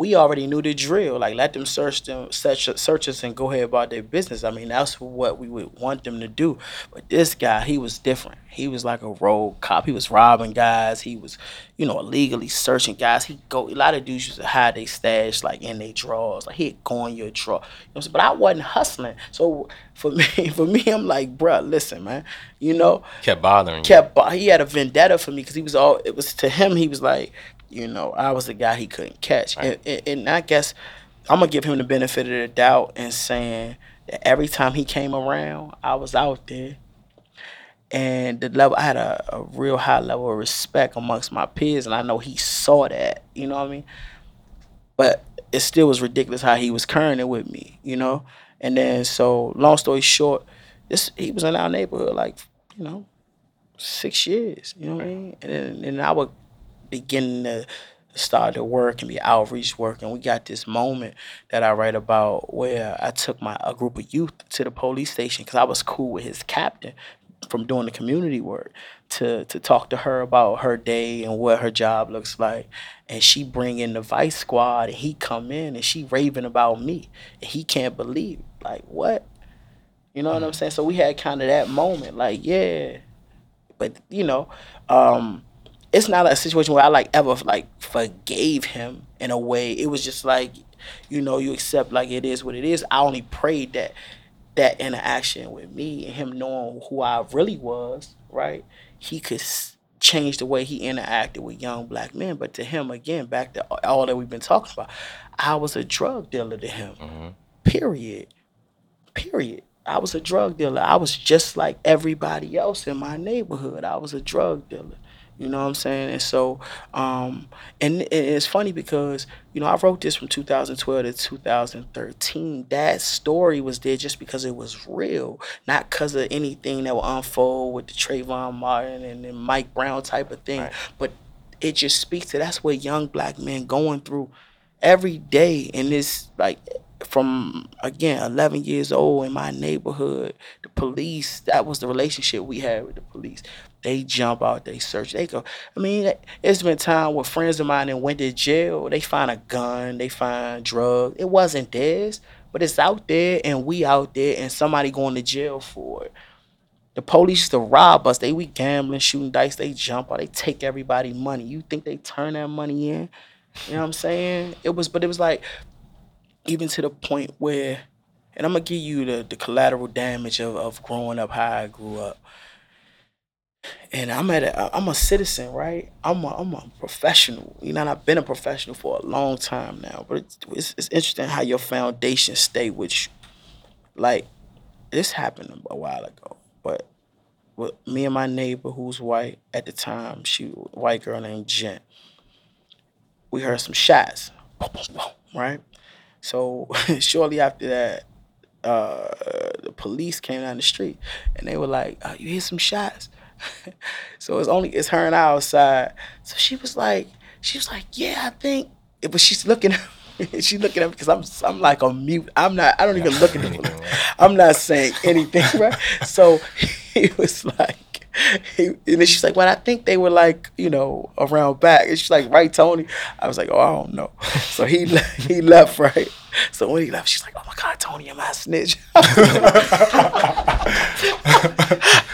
We already knew the drill. Like let them search them, search, search us, and go ahead about their business. I mean, that's what we would want them to do. But this guy, he was different. He was like a rogue cop. He was robbing guys. He was, you know, illegally searching guys. He go. A lot of dudes used to hide their stash like in their drawers. Like he'd go in your drawer. You know what I'm saying? But I wasn't hustling. So for me, for me, I'm like, bruh, listen, man. You know, Kept bothering you. kept bo- he had a vendetta for me because he was all it was to him he was like you know i was the guy he couldn't catch and, and, and i guess i'm gonna give him the benefit of the doubt and saying that every time he came around i was out there and the level i had a, a real high level of respect amongst my peers and i know he saw that you know what i mean but it still was ridiculous how he was carrying with me, you know. And then so long story short, this he was in our neighborhood like you know six years, you know what I mean. And then and I would begin to start to work and be outreach work, and we got this moment that I write about where I took my a group of youth to the police station because I was cool with his captain from doing the community work to to talk to her about her day and what her job looks like. And she bring in the vice squad and he come in and she raving about me. And he can't believe it. like what? You know what i'm saying? So we had kind of that moment like yeah. But you know um it's not a situation where i like ever like forgave him in a way it was just like you know you accept like it is what it is i only prayed that that interaction with me and him knowing who I really was, right? He could change the way he interacted with young black men. But to him, again, back to all that we've been talking about, I was a drug dealer to him. Mm-hmm. Period. Period. I was a drug dealer. I was just like everybody else in my neighborhood. I was a drug dealer. You know what I'm saying? And so, um, and, and it's funny because you know I wrote this from 2012 to 2013. That story was there just because it was real, not because of anything that will unfold with the Trayvon Martin and the Mike Brown type of thing. Right. But it just speaks to that's what young black men going through every day in this like from again 11 years old in my neighborhood the police that was the relationship we had with the police they jump out, they search, they go. I mean, it's been time where friends of mine that went to jail, they find a gun, they find drugs. It wasn't theirs, but it's out there, and we out there, and somebody going to jail for it. The police used to rob us. They we gambling, shooting dice. They jump out. They take everybody money. You think they turn that money in? You know what I'm saying? It was, but it was like, even to the point where, and I'm gonna give you the the collateral damage of of growing up how I grew up and I'm at a, I'm a citizen, right? I'm a, I'm a professional. You know, I've been a professional for a long time now. But it's, it's, it's interesting how your foundation stay with you. Like, this happened a while ago, but with me and my neighbor, who's white at the time, she white girl named Jen. We heard some shots, right? So shortly after that, uh, the police came down the street and they were like, oh, "You hear some shots?" so it's only it's her and I outside. So she was like, she was like, yeah, I think. But she's looking. she's looking at me because I'm I'm like a mute. I'm not. I don't even look at them. I'm not saying anything, right? So he was like. He, and then she's like, "Well, I think they were like, you know, around back." And she's like, "Right, Tony?" I was like, "Oh, I don't know." So he he left, right? So when he left, she's like, "Oh my God, Tony, am I a snitch?"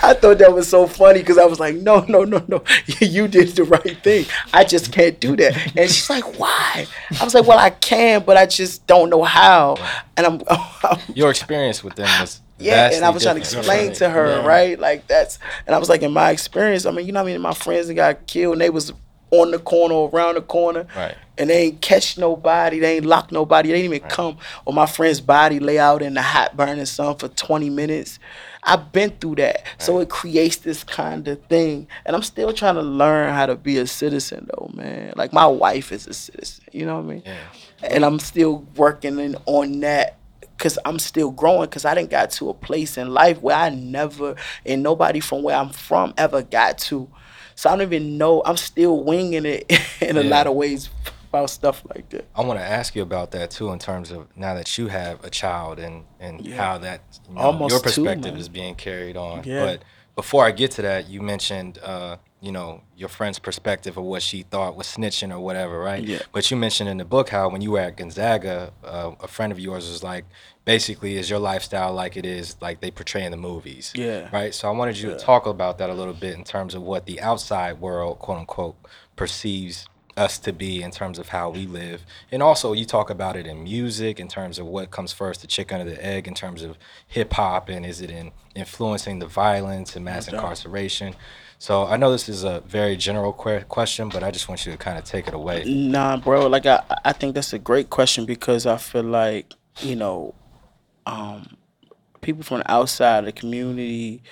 I thought that was so funny because I was like, no, no, no, no. You did the right thing. I just can't do that. And she's like, why? I was like, well, I can, but I just don't know how. And I'm, I'm your experience with them was yeah, and I was trying to explain to her, yeah. right? Like that's, and I was like, in my experience, I mean, you know, I mean, my friends that got killed, and they was on the corner, around the corner, right? And they ain't catch nobody, they ain't lock nobody, they ain't even right. come. Or my friend's body lay out in the hot burning sun for twenty minutes. I've been through that. Right. So it creates this kind of thing. And I'm still trying to learn how to be a citizen though, man. Like my wife is a citizen, you know what I mean? Yeah. And I'm still working in, on that because I'm still growing because I didn't got to a place in life where I never and nobody from where I'm from ever got to. So I don't even know. I'm still winging it in a yeah. lot of ways about stuff like that. I want to ask you about that too, in terms of now that you have a child and and yeah. how that you know, your perspective two, is being carried on. Yeah. But before I get to that, you mentioned uh, you know your friend's perspective of what she thought was snitching or whatever, right? Yeah. But you mentioned in the book how when you were at Gonzaga, uh, a friend of yours was like, basically, is your lifestyle like it is like they portray in the movies? Yeah. Right. So I wanted you yeah. to talk about that a little bit in terms of what the outside world, quote unquote, perceives us to be in terms of how we live. And also, you talk about it in music in terms of what comes first, the chicken or the egg, in terms of hip hop, and is it in influencing the violence and mass incarceration. So I know this is a very general que- question, but I just want you to kind of take it away. Nah, bro. Like I, I think that's a great question because I feel like you know, um, people from the outside the community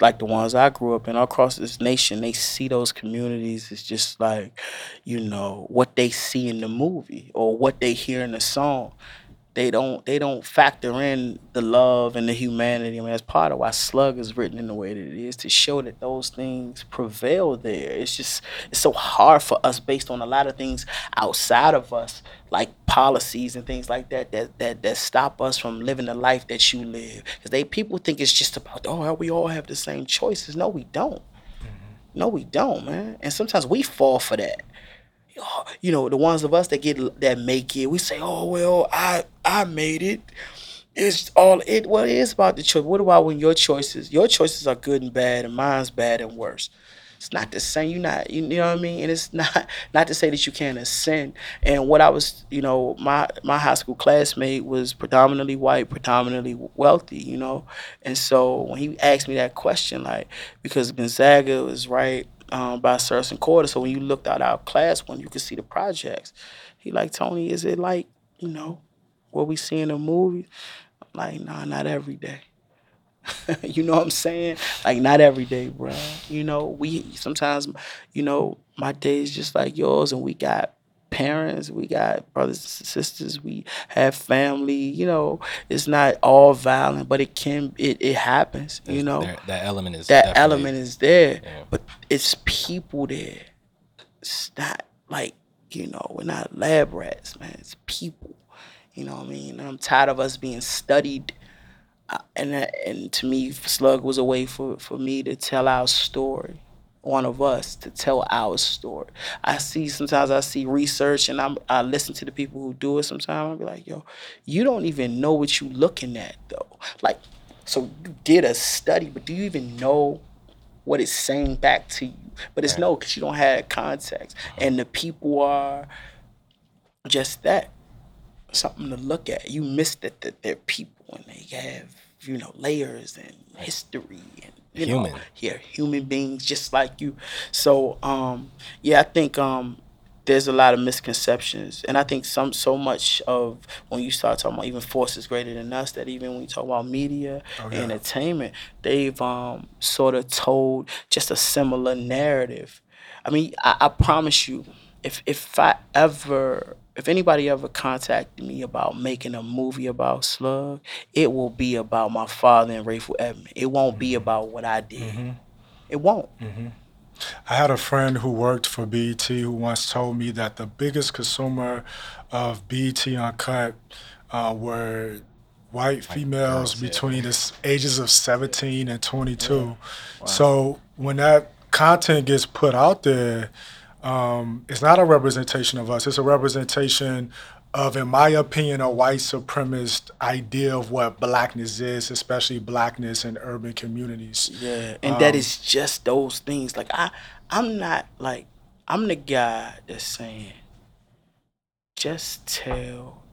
like the ones I grew up in all across this nation, they see those communities It's just like, you know, what they see in the movie or what they hear in the song. They don't they don't factor in the love and the humanity. I mean, that's part of why Slugg is written in the way that it is to show that those things prevail there. It's just it's so hard for us based on a lot of things outside of us, like policies and things like that that that, that stop us from living the life that you live. Because they people think it's just about oh we all have the same choices. No, we don't. Mm-hmm. No, we don't, man. And sometimes we fall for that you know, the ones of us that get that make it, we say, "Oh well, I I made it." It's all it. Well, it is about the choice. What about when your choices, your choices are good and bad, and mine's bad and worse? It's not the same. You're not. You, you know what I mean? And it's not not to say that you can't ascend. And what I was, you know, my my high school classmate was predominantly white, predominantly wealthy. You know, and so when he asked me that question, like because Gonzaga was right um, by Sursum Corda. So when you looked out our class when you could see the projects. He like, Tony, is it like, you know, what we see in the movie? I'm like, nah, not every day. you know what I'm saying? Like not every day, bro. You know, we sometimes, you know, my day is just like yours, and we got parents, we got brothers and sisters, we have family. You know, it's not all violent, but it can. It, it happens. you know, there, that element is that element is there, yeah. but it's people there. It's not like you know, we're not lab rats, man. It's people. You know what I mean? I'm tired of us being studied. Uh, and and to me, Slugg was a way for, for me to tell our story one of us to tell our story. I see sometimes I see research and I'm, I listen to the people who do it sometimes. I'll be like, yo, you don't even know what you're looking at though. Like, so you did a study, but do you even know what it's saying back to you? But it's right. no, because you don't have context. Uh-huh. And the people are just that. Something to look at. You missed that, that they're people and they have, you know, layers and history and you human. know, yeah, human beings just like you. So, um, yeah, I think um, there's a lot of misconceptions, and I think some so much of when you start talking about even forces greater than us, that even when you talk about media oh, yeah. entertainment, they've um, sort of told just a similar narrative. I mean, I, I promise you, if if I ever if anybody ever contacted me about making a movie about Slugg, it will be about my father and Rayful Edmond. It won't be about what I did. Mm-hmm. It won't. Mm-hmm. I had a friend who worked for BET who once told me that the biggest consumer of BET Uncut uh, were white females between the ages of 17 and 22. Yeah. Wow. So when that content gets put out there, um, it's not a representation of us. It's a representation of, in my opinion, a white supremacist idea of what blackness is, especially blackness in urban communities. Yeah, and um, that is just those things. Like I, I'm not like I'm the guy that's saying, just tell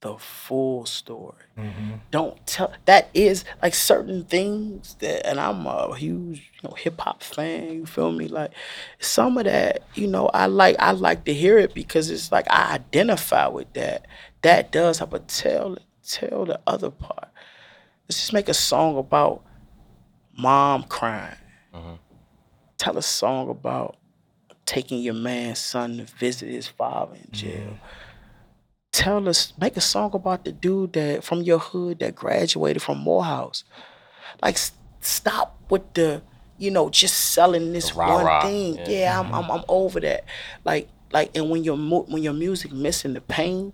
the full story. Mm-hmm. Don't tell that is like certain things that, and I'm a huge you know hip hop fan. You feel me? Like some of that, you know, I like I like to hear it because it's like I identify with that. That does have a tell tell the other part. Let's just make a song about mom crying. Mm-hmm. Tell a song about taking your man's son to visit his father in jail. Mm-hmm tell us, make a song about the dude that from your hood that graduated from Morehouse. Like, stop with the, you know, just selling this rah, one rah. thing. Yeah, yeah mm-hmm. I'm, I'm, I'm over that. Like, like, and when your when your music missing the pain,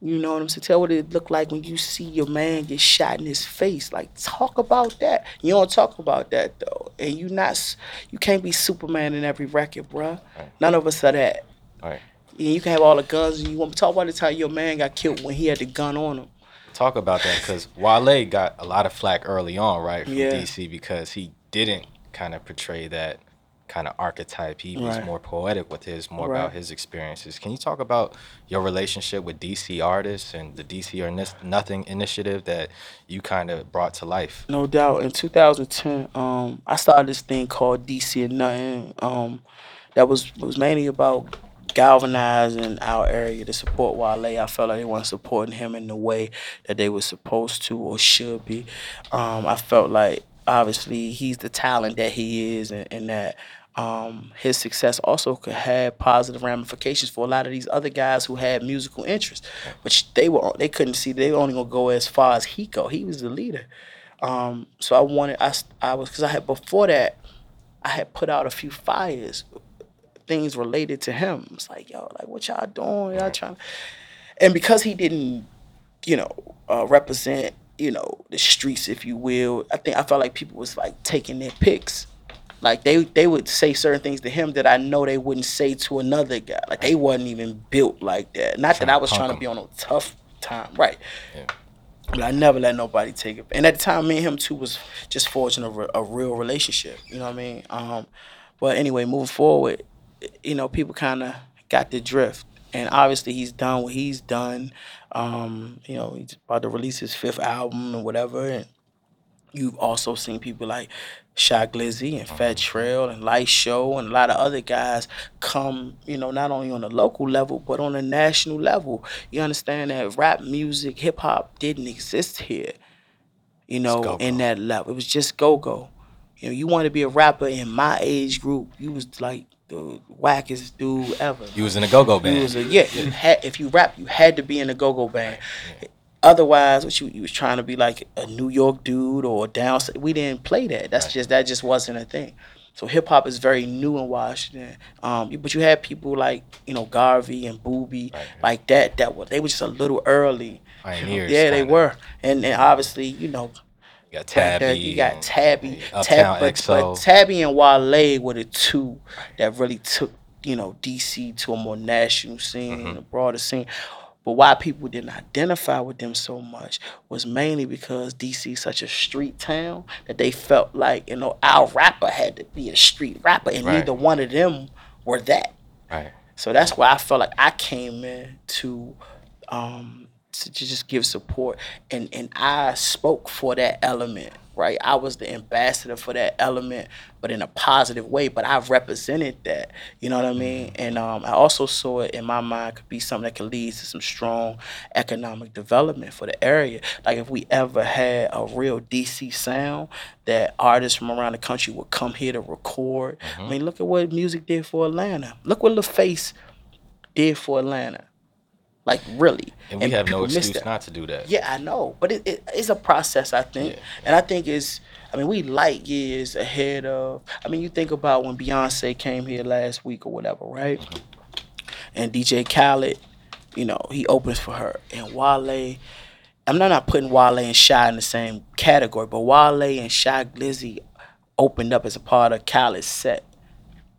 you know what I'm saying? Tell what it look like when you see your man get shot in his face. Like, talk about that. You don't talk about that though, and you not, you can't be Superman in every record, bruh. Right. None of us are that. Right. You can have all the guns. You want to talk about the time your man got killed when he had the gun on him. Talk about that because Wale got a lot of flack early on, right, from yeah. DC because he didn't kind of portray that kind of archetype. He was right. more poetic with his, more right. about his experiences. Can you talk about your relationship with DC artists and the DC or Nothing initiative that you kind of brought to life? No doubt. In 2010, um, I started this thing called DC or Nothing. Um, that was was mainly about galvanizing our area to support Wale. I felt like they weren't supporting him in the way that they were supposed to or should be. Um, I felt like obviously he's the talent that he is and, and that um, his success also could have positive ramifications for a lot of these other guys who had musical interests, but they were they couldn't see they were only gonna go as far as he go. He was the leader. Um, so I wanted I I was because I had before that I had put out a few fires, things related to him. It's like yo, like what y'all doing? Y'all trying, and because he didn't, you know, uh, represent you know the streets, if you will. I think I felt like people was like taking their picks like they they would say certain things to him that I know they wouldn't say to another guy. Like they wasn't even built like that. Not that I was trying to be on a tough time, right? Yeah. But I never let nobody take it. And at the time, me and him too was just forging a, a real relationship. You know what I mean? Um, but anyway, moving forward, you know, people kind of got the drift. And obviously, he's done what he's done. Um, you know, he's about to release his fifth album or whatever. And you've also seen people like Shy Glizzy and Fat mm-hmm. And Light Show and a lot of other guys come, you know, not only on the local level but on a national level. You understand that rap music, hip hop didn't exist here, you know, in that level. It was just go go. You know, you want to be a rapper in my age group, you was like the wackest dude ever. You was in a go go band. You was a, yeah, you had, if you rap, you had to be in a go go band. Yeah. Otherwise, what you, you was trying to be like a New York dude or down. We didn't play that. That's right. just that just wasn't a thing. So hip hop is very new in Washington. Um, but you had people like you know Garvey and Boobie right. like that. That were they were just a little early. Pioneers. Yeah, they were, and, and obviously you know. You got Tabby. You got Tabby. Tab, but, but Tabby and Wale were the two that really took you know DC to a more national scene, mm-hmm. a broader scene. But why people didn't identify with them so much was mainly because DC is such a street town that they felt like, you know, our rapper had to be a street rapper and right. neither one of them were that. Right. So that's why I felt like I came in to um to just give support and and I spoke for that element right? I was the ambassador for that element, but in a positive way. But I represented that, you know what I mean? Mm-hmm. And um, I also saw it in my mind could be something that could lead to some strong economic development for the area. Like if we ever had a real DC sound that artists from around the country would come here to record. Mm-hmm. I mean, look at what music did for Atlanta. Look what LaFace did for Atlanta. Like really, and we and have no excuse not to do that. Yeah, I know, but it, it, it's a process. I think, yeah. and I think it's. I mean, we light years ahead of. I mean, you think about when Beyonce came here last week or whatever, right? Mm-hmm. And DJ Khaled, you know, he opens for her, and Wale. I'm not, not putting Wale and Shy in the same category, but Wale and Shy Glizzy opened up as a part of Khaled's set.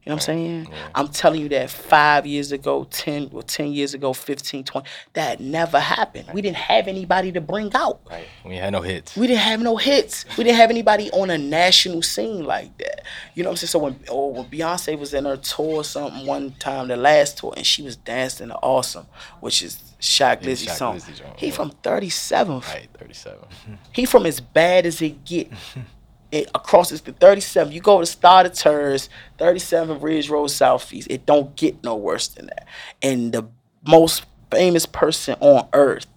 You know what I'm saying? Oh, yeah. I'm telling you that five years ago, 10 or 10 years ago, 15, 20, that never happened. We didn't have anybody to bring out. Right. We had no hits. We didn't have no hits. We didn't have anybody on a national scene like that. You know what I'm saying? So when, oh, when Beyonce was in her tour or something one time, the last tour, and she was dancing to Awesome, which is Shy Glizzy song. he from 37th. Right, 37. he from as bad as it get. it, across it's the 37. You go to Star Terrors, 37 Ridge Road Southeast. It don't get no worse than that. And the most famous person on earth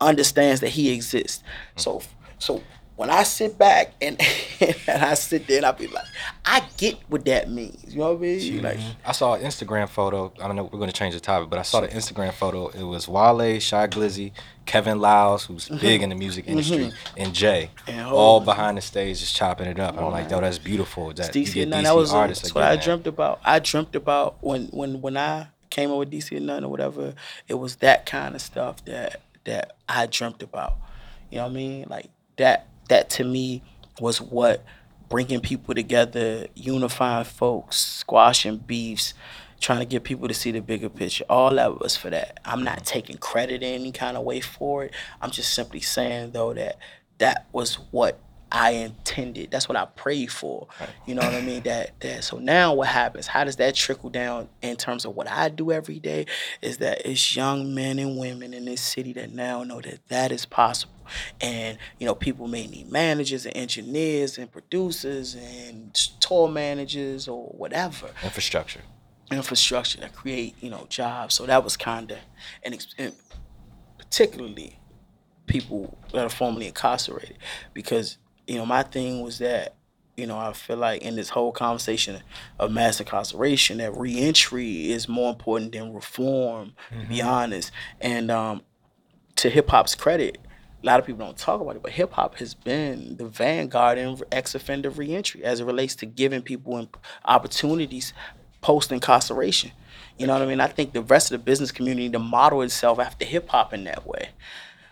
understands that he exists. So so when I sit back and, and I sit there and I be like, I get what that means. You know what I mean? Mm-hmm. Like, I saw an Instagram photo. I don't know. We're going to change the topic, but I saw the Instagram photo. It was Wale, Shy Glizzy, Kevin Liles, who's mm-hmm. big in the music industry, mm-hmm. and Jay, and all behind the stage just chopping it up. I'm like, yo, that's beautiful. That DC you that was artists. That's what I dreamt about. I dreamt about when when when I came up with DC and None or whatever. It was that kind of stuff that that I dreamt about. You know what I mean? Like that that to me was what bringing people together, unifying folks, squashing beefs, trying to get people to see the bigger picture. All that was for that. I'm not taking credit in any kind of way for it. I'm just simply saying though that that was what I intended. That's what I prayed for. You know what I mean? That that so now what happens? How does that trickle down in terms of what I do every day? Is that it's young men and women in this city that now know that that is possible. And you know, people may need managers and engineers and producers and tour managers or whatever. Infrastructure. Infrastructure that create you know jobs. So that was kind of and, and particularly people that are formerly incarcerated because you know, my thing was that you know, I feel like in this whole conversation of mass incarceration, that reentry is more important than reform. To be honest, and um, to hip hop's credit, a lot of people don't talk about it, but hip hop has been the vanguard in ex offender reentry as it relates to giving people opportunities post incarceration. You know what I mean? I think the rest of the business community to model itself after hip hop in that way.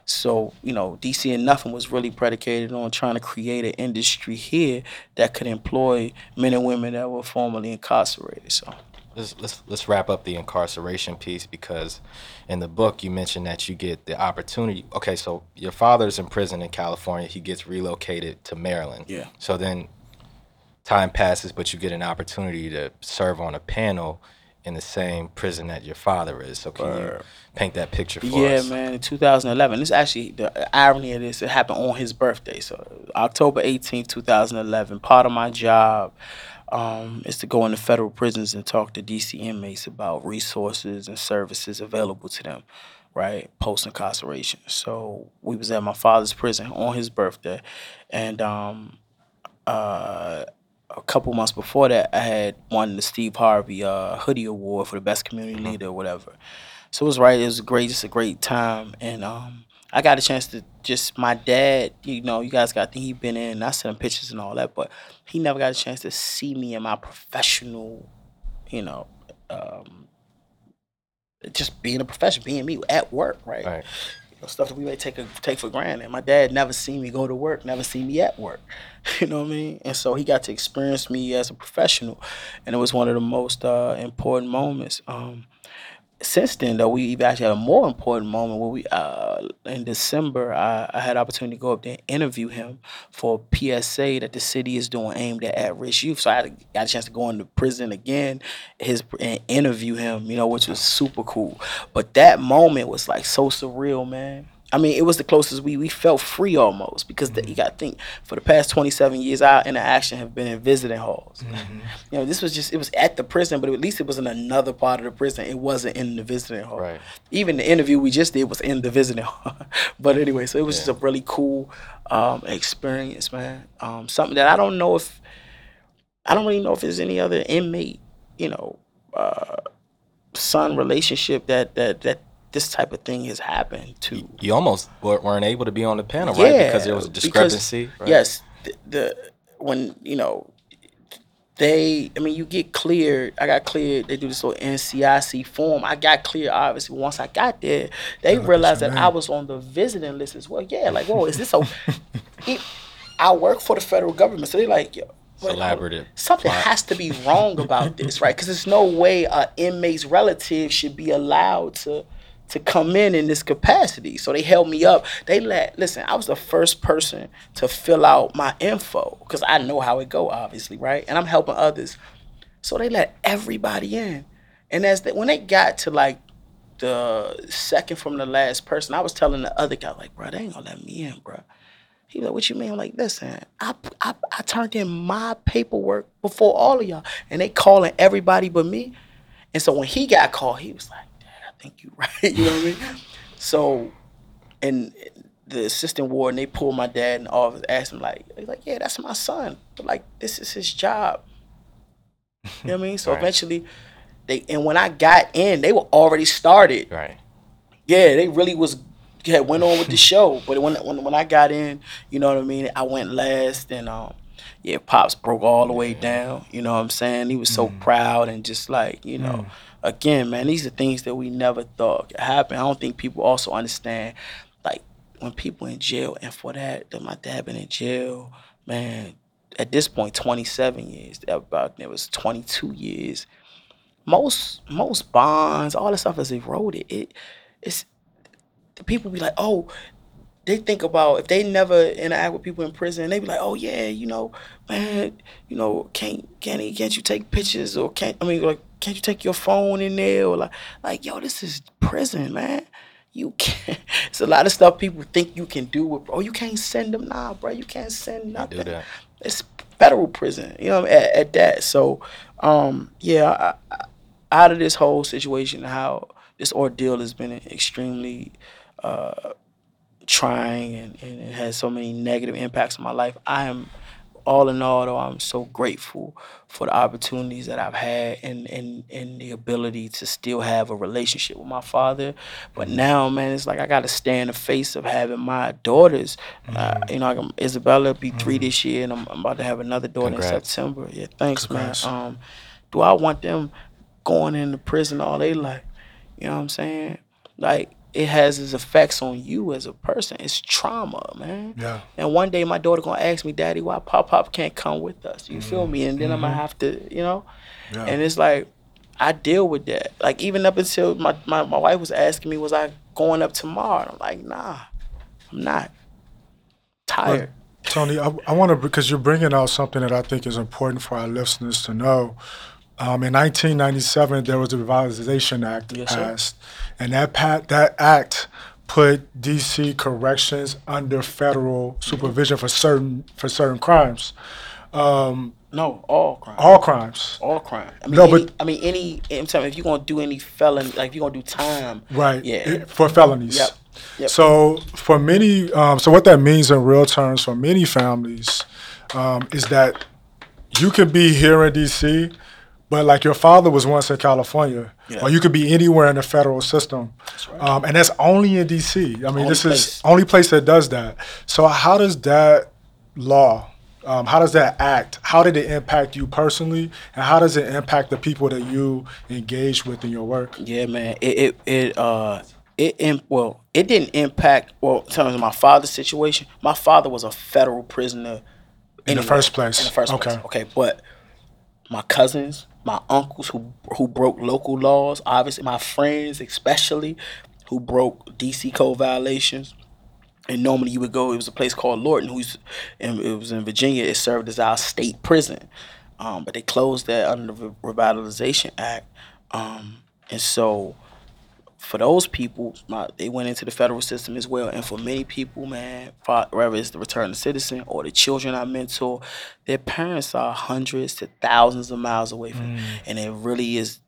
So, you know, DC and Nothing was really predicated on trying to create an industry here that could employ men and women that were formerly incarcerated. So, Let's, let's let's wrap up the incarceration piece because in the book you mentioned that you get the opportunity. Okay, so your father's in prison in California. He gets relocated to Maryland. Yeah. So then time passes, but you get an opportunity to serve on a panel in the same prison that your father is. So can you paint that picture for yeah, us? Yeah, man, in 2011, this actually, the irony of this, it happened on his birthday. So, October 18th, 2011, part of my job um, is to go into federal prisons and talk to DC inmates about resources and services available to them, right, post incarceration. So, we was at my father's prison on his birthday, and um, uh, a couple months before that, I had won the Steve Harvey uh, Hoodie Award for the best community leader or whatever. So it was right. It was great, just a great time, and um, I got a chance to just my dad. You know, you guys got. He been in. and I sent him pictures and all that, but he never got a chance to see me in my professional, you know, um, just being a professional, being me at work, right? Right. Stuff that we may take a, take for granted. My dad never seen me go to work, never seen me at work. You know what I mean? And so he got to experience me as a professional, and it was one of the most uh, important moments. Um, since then, though, we actually had a more important moment where we, uh, in December, I, I had opportunity to go up there and interview him for a PSA that the city is doing aimed at at-risk youth. So I had, got a chance to go into prison again, his and interview him, you know, which was super cool. But that moment was like so surreal, man. I mean, it was the closest we we felt free almost because the, you got to think for the past 27 years, our interaction have been in visiting halls. You know, this was just it was at the prison, but at least it was in another part of the prison. It wasn't in the visiting hall. Right. Even the interview we just did was in the visiting hall. but anyway, so it was just a really cool um, experience, man. Um, something that I don't know if I don't really know if there's any other inmate, you know, uh, son relationship that that that this type of thing has happened to. You almost weren't able to be on the panel, right? Because there was a because- discrepancy. right? Yes, the, the when you know they, I mean, you get cleared. I got cleared. They do this little NCIC form. I got cleared. Obviously, once I got there, they look realized that name. I was on the visiting list as well. Yeah, like, whoa, is this a? it, I work for the federal government, so they're like, yo, wait, hold. Um, Collaborative Something plot. has to be wrong about this, right? Because there's no way a inmate's relative should be allowed to to come in in this capacity. So they held me up. They let listen. I was the first person to fill out my info because I know how it go, obviously, right? And I'm helping others. So they let everybody in. And as they, when they got to like the second from the last person, I was telling the other guy like, bro, they ain't gonna let me in, bro. He was like, what you mean? I'm like, listen, I, I I turned in my paperwork before all of y'all, and they calling everybody but me. And so when he got called, he was like, think you right. you know what I mean? So, and the assistant warden, they pulled my dad in the office, asked him like, he's like, yeah, that's my son, but like this is his job. You know what I mean? So Right. eventually, they and when I got in, they were already started. Right. Yeah, they really was yeah, went on with the show. But when when when I got in, you know what I mean, I went last and um yeah, Pops broke all the way down. You know what I'm saying? He was so proud and just like, you know, again, man, these are things that we never thought could happen. I don't think people also understand like when people in jail and for that, that my dad been in jail, man, at this point 27 years, about it was 22 years most most bonds, all that stuff is eroded. It it's people be like, oh, they think about if they never interact with people in prison, they be like, oh yeah, you know, man, you know, can't can't can't you take pictures or can't I mean like can't you take your phone in there or like like yo, this is prison, man. You can't. It's a lot of stuff people think you can do with. Oh, you can't send them, nah, bro. You can't send nothing. do that. It's federal prison, you know, at, at that. So, um, yeah, I, I, out of this whole situation, how this ordeal has been extremely uh, trying and, and it has so many negative impacts on my life. I am all in all, though, I'm so grateful for the opportunities that I've had and and and the ability to still have a relationship with my father. But now, man, it's like I got to stand in the face of having my daughters. Uh, you know, like Isabella be three this year, and I'm, I'm, about to have another daughter Congrats. in September. Yeah, thanks, Congrats. man. Um, do I want them going into prison all they life? You know what I'm saying? Like it has its effects on you as a person. It's trauma, man. Yeah. And one day my daughter gonna ask me, Daddy, why Pop Pop can't come with us? You feel me? And then I'm gonna mm-hmm. have to, you know? Yeah. And it's like I deal with that. Like even up until my, my, my wife was asking me, was I going up tomorrow? And I'm like, nah, I'm not. Tired. Tony, I, I want to because you're bringing out something that I think is important for our listeners to know. Um, in 1997, there was the Revitalization Act Yes, sir. passed, and that pat, that act put DC corrections under federal supervision for certain for certain crimes, um, no, all crimes. all crimes. all crime. I mean, No, any, but- I mean, any. I'm you, if you're gonna do any felon, like if you're gonna do time, Right. Yeah. it- For felonies. Yep. Yep. So for many, um, so what that means in real terms for many families um, is that you could be here in DC, but like your father was once in California, Yeah. or you could be anywhere in the federal system, right. um, and that's only in DC. I mean, Only this place. is only place that does that. So how does that law? Um, how does that act? How did it impact you personally, and how does it impact the people that you engage with in your work? Yeah, man. It it it uh it well it didn't impact well in terms of my father's situation. My father was a federal prisoner In the first place. In the first place. Okay. Okay, but my cousins, my uncles who who broke local laws, obviously my friends especially who broke DC code violations. And normally you would go. It was a place called Lorton, who's, and it was in Virginia. It served as our state prison, um, but they closed that under the Revitalization Act. Um, and so, for those people, my, they went into the federal system as well. And for many people, man, whether it's the returning citizen or the children I mentor, their parents are hundreds to thousands of miles away from, mm. them. and it really is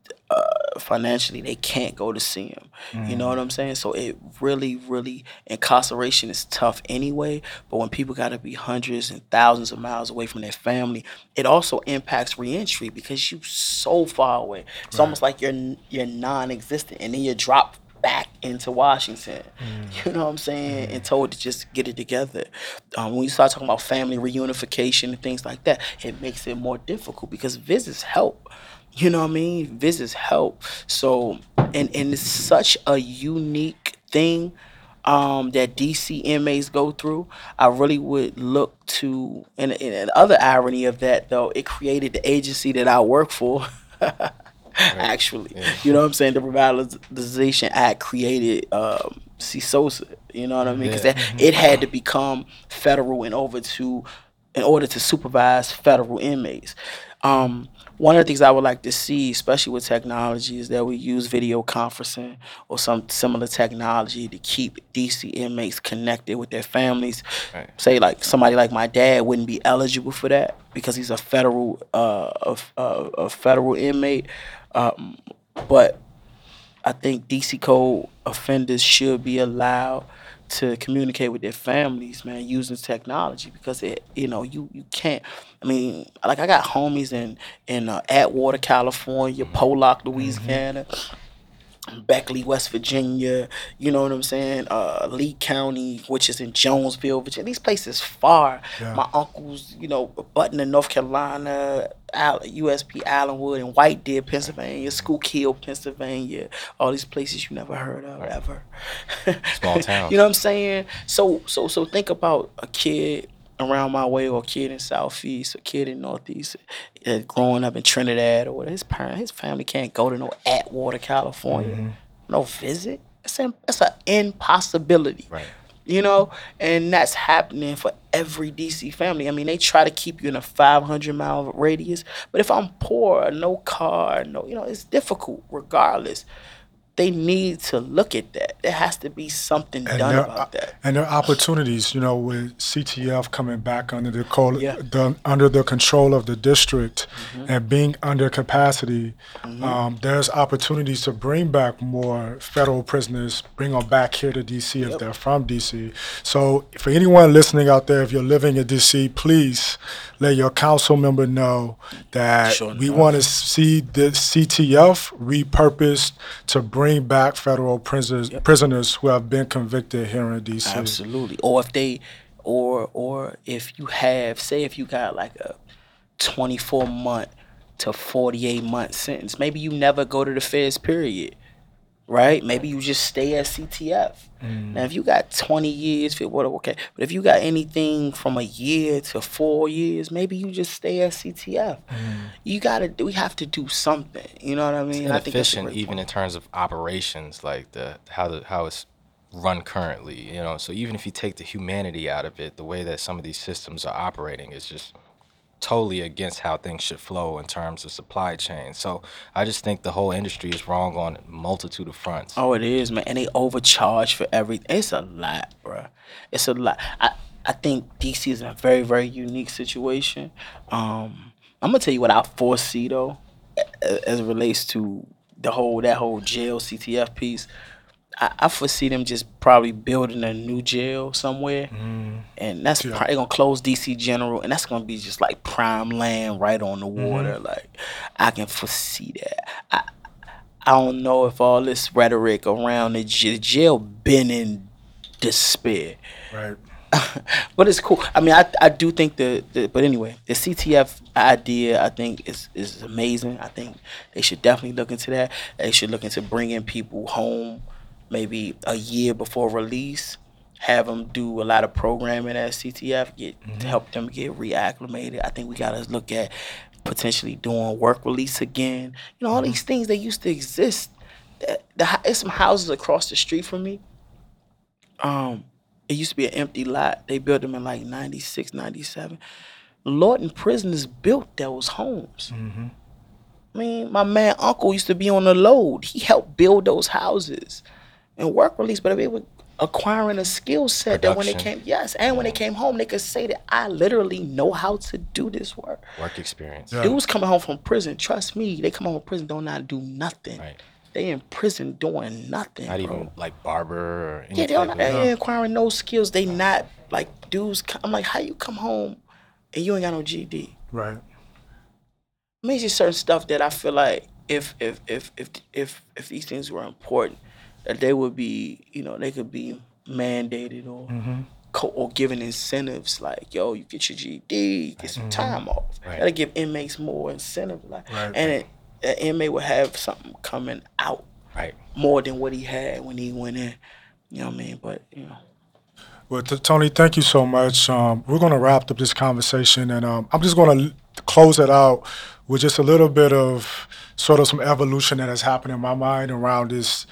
financially they can't go to see them. You know what mm. I'm saying? So it really, really incarceration is tough anyway. But when people got to be hundreds and thousands of miles away from their family, it also impacts reentry because you're so far away. It's almost like you're you're non-existent, and then you're dropped back into Washington. Mm. You know what I'm saying? Mm. And told to just get it together. Um, when you start talking about family reunification and things like that, it makes it more difficult because visits help. You know what I mean? Visits help. So, and and it's such a unique thing um, that DC inmates go through. I really would look to, and, and the other irony of that though, it created the agency that I work for. Actually, you know what I'm saying? The Revitalization Act created um, CSOSA. You know what I mean? Because Yeah. it had to become federal in over to, in order to supervise federal inmates. Um, one of the things I would like to see, especially with technology, is that we use video conferencing or some similar technology to keep DC inmates connected with their families. Right. Say like somebody like my dad wouldn't be eligible for that because he's a federal uh, a, f- uh, a federal inmate. Um, but I think DC code offenders should be allowed to communicate with their families, man, using technology because it, you know, you you can't. I mean, like I got homies in in uh, Atwater, California, Pollock, Louisiana. Beckley, West Virginia, you know what I'm saying? Uh, Lee County, which is in Jonesville, Virginia. These places far. Yeah. My uncles, you know, Butner in North Carolina, USP Allenwood and White Deer, Pennsylvania, Schuylkill, Pennsylvania. All these places you never heard of ever. Small towns. you know what I'm saying? So, so, so think about a kid around my way or a kid in Southeast, a kid in Northeast, uh, growing up in Trinidad or whatever. His parent, his family can't go to no Atwater, California, no visit. That's an, it's an impossibility. Right. You know, and that's happening for every DC family. I mean, they try to keep you in a 500 mile radius, but if I'm poor, no car, no, you know, it's difficult regardless. They need to look at that. There has to be something And done there, about that. and there are opportunities, you know, with CTF coming back under the, co- Yeah. the under the control of the district Mm-hmm. and being under capacity. Um, there's opportunities to bring back more federal prisoners, bring them back here to DC if they're from DC. So, for anyone listening out there, if you're living in DC, please let your council member know that Sure we want to see the CTF repurposed to bring back federal prisoners prisoners who have been convicted here in DC. Absolutely. Or if they, or or if you have, say, if you got like a twenty-four month to forty-eight month sentence, maybe you never go to the feds. Period. Right? Maybe you just stay at CTF. Mm. Now, if you got twenty years, fit what okay. But if you got anything from a year to four years, maybe you just stay at CTF. Mm. You gotta. We have to do something. You know what I mean? I think that's a inefficient great even point. in terms of operations like the how the how it's run currently you know so even if you take the humanity out of it the way that some of these systems are operating is just totally against how things should flow in terms of supply chain so i just think the whole industry is wrong on multitude of fronts Oh, it is, man. And they overcharge for everything. It's a lot, bro. It's a lot. I, I think DC is in a very, very unique situation. Um, I'm gonna tell you what I foresee though, a- as it relates to the whole that whole jail CTF piece. I, I foresee them just probably building a new jail somewhere, mm. and that's Yeah. probably gonna close DC General, and that's gonna be just like prime land right on the mm-hmm. water. Like I can foresee that. I, I don't know if all this rhetoric around the j- jail been in despair, Right. but it's cool. I mean, I I do think the, the but anyway, the CTF idea I think is is amazing. I think they should definitely look into that. They should look into bringing people home, maybe a year before release. Have them do a lot of programming at CTF, get to help them get reacclimated. I think we gotta look at potentially doing work release again. You know, all these things that used to exist. The, the, there's some houses across the street from me um it used to be an empty lot they built them in like 96 97 lorton prisoners built those homes Mm-hmm. i mean my man uncle used to be on the load he helped build those houses and work release but they were acquiring a skill set that when they came yes and when they came home they could say that i literally know how to do this work work experience Yeah. dudes coming home from prison trust me they come home from prison don't know do nothing Right. they in prison doing nothing not bro. even like barber or any Yeah, they don't. type They of- ain't acquiring no skills. They not like dudes. I'm like, how you come home and you ain't got no GD? Right. I mean, it's just certain stuff that I feel like if if if if if if these things were important, that they would be, you know, they could be mandated or co- or given incentives like, yo, you get your GD, get some time off. Right. That'll give inmates more incentive, like, Right. and it, an inmate would have something coming out right more than what he had when he went in. You know what I mean? But you know. Well, t- Tony, thank you so much. Um, we're going to wrap up this conversation, and um, I'm just going to close it out with just a little bit of sort of some evolution that has happened in my mind around this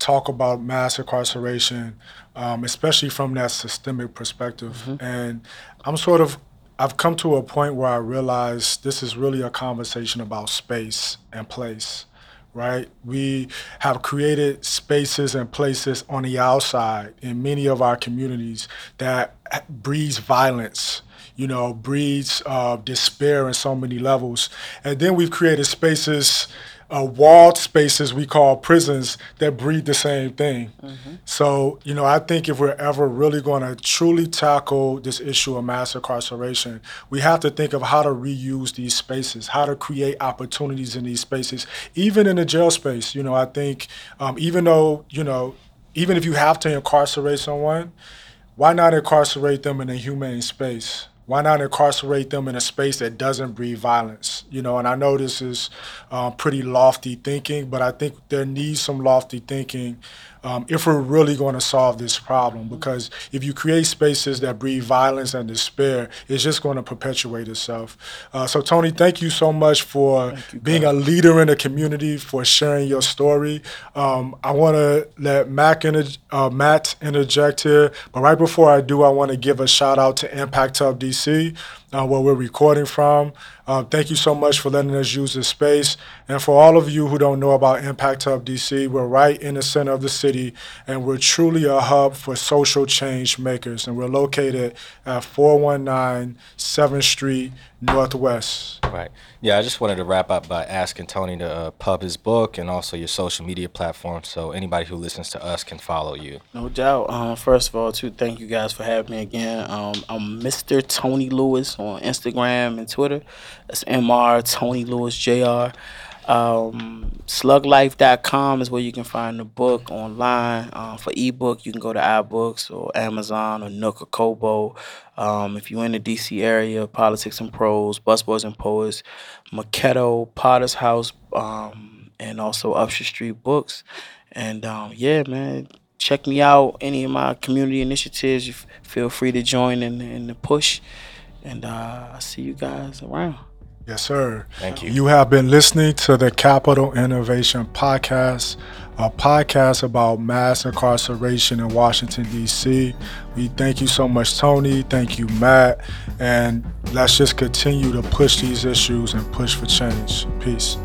talk about mass incarceration, um, especially from that systemic perspective. And I'm sort of I've come to a point where I realize this is really a conversation about space and place right? We have created spaces and places on the outside in many of our communities that breeds violence, you know, breeds uh, despair in so many levels. And then we've created spaces, uh, walled spaces we call prisons that breed the same thing. So, you know, I think if we're ever really going to truly tackle this issue of mass incarceration, we have to think of how to reuse these spaces, how to create opportunities in these spaces, even in the jail space. You know, I think um, even though, you know, even if you have to incarcerate someone, why not incarcerate them in a humane space? Why not incarcerate them in a space that doesn't breed violence? You know, and I know this is um, pretty lofty thinking, but I think there needs some lofty thinking um, if we're really going to solve this problem. Because if you create spaces that breed violence and despair, it's just going to perpetuate itself. Uh, so, Tony, thank you so much for being a leader in the community, for sharing your story. Um, I want to let Mac inter- uh, Matt interject here, but right before I do, I want to give a shout out to Impact Hub DC. Uh, where we're recording from. Uh, thank you so much for letting us use this space. And for all of you who don't know about Impact Hub DC, we're right in the center of the city, and we're truly a hub for social change makers. And we're located at 419 7th Street Northwest. Right. Yeah, I just wanted to wrap up by asking Tony to uh, pub his book and also your social media platforms so anybody who listens to us can follow you. No doubt. Um, first of all, too, thank you guys for having me again. Um, I'm Mr. Tony Lewis on Instagram and Twitter. That's Mr. Tony Lewis Jr. Um, sluglife.com is where you can find the book online. Uh, for ebook, you can go to iBooks or Amazon or Nook or Kobo. Um, if you're in the DC area, Politics and Prose, Busboys and Poets, Makedo, Potter's House, um, and also Upshur Street Books. And um, yeah, man, check me out. Any of my community initiatives, you feel free to join in, in the push. And uh, I'll see you guys around. Yes, sir. Thank you. You have been listening to the Capital Innovation Podcast, a podcast about mass incarceration in Washington, D.C. We thank you so much, Tony. Thank you, Matt. And let's just continue to push these issues and push for change. Peace.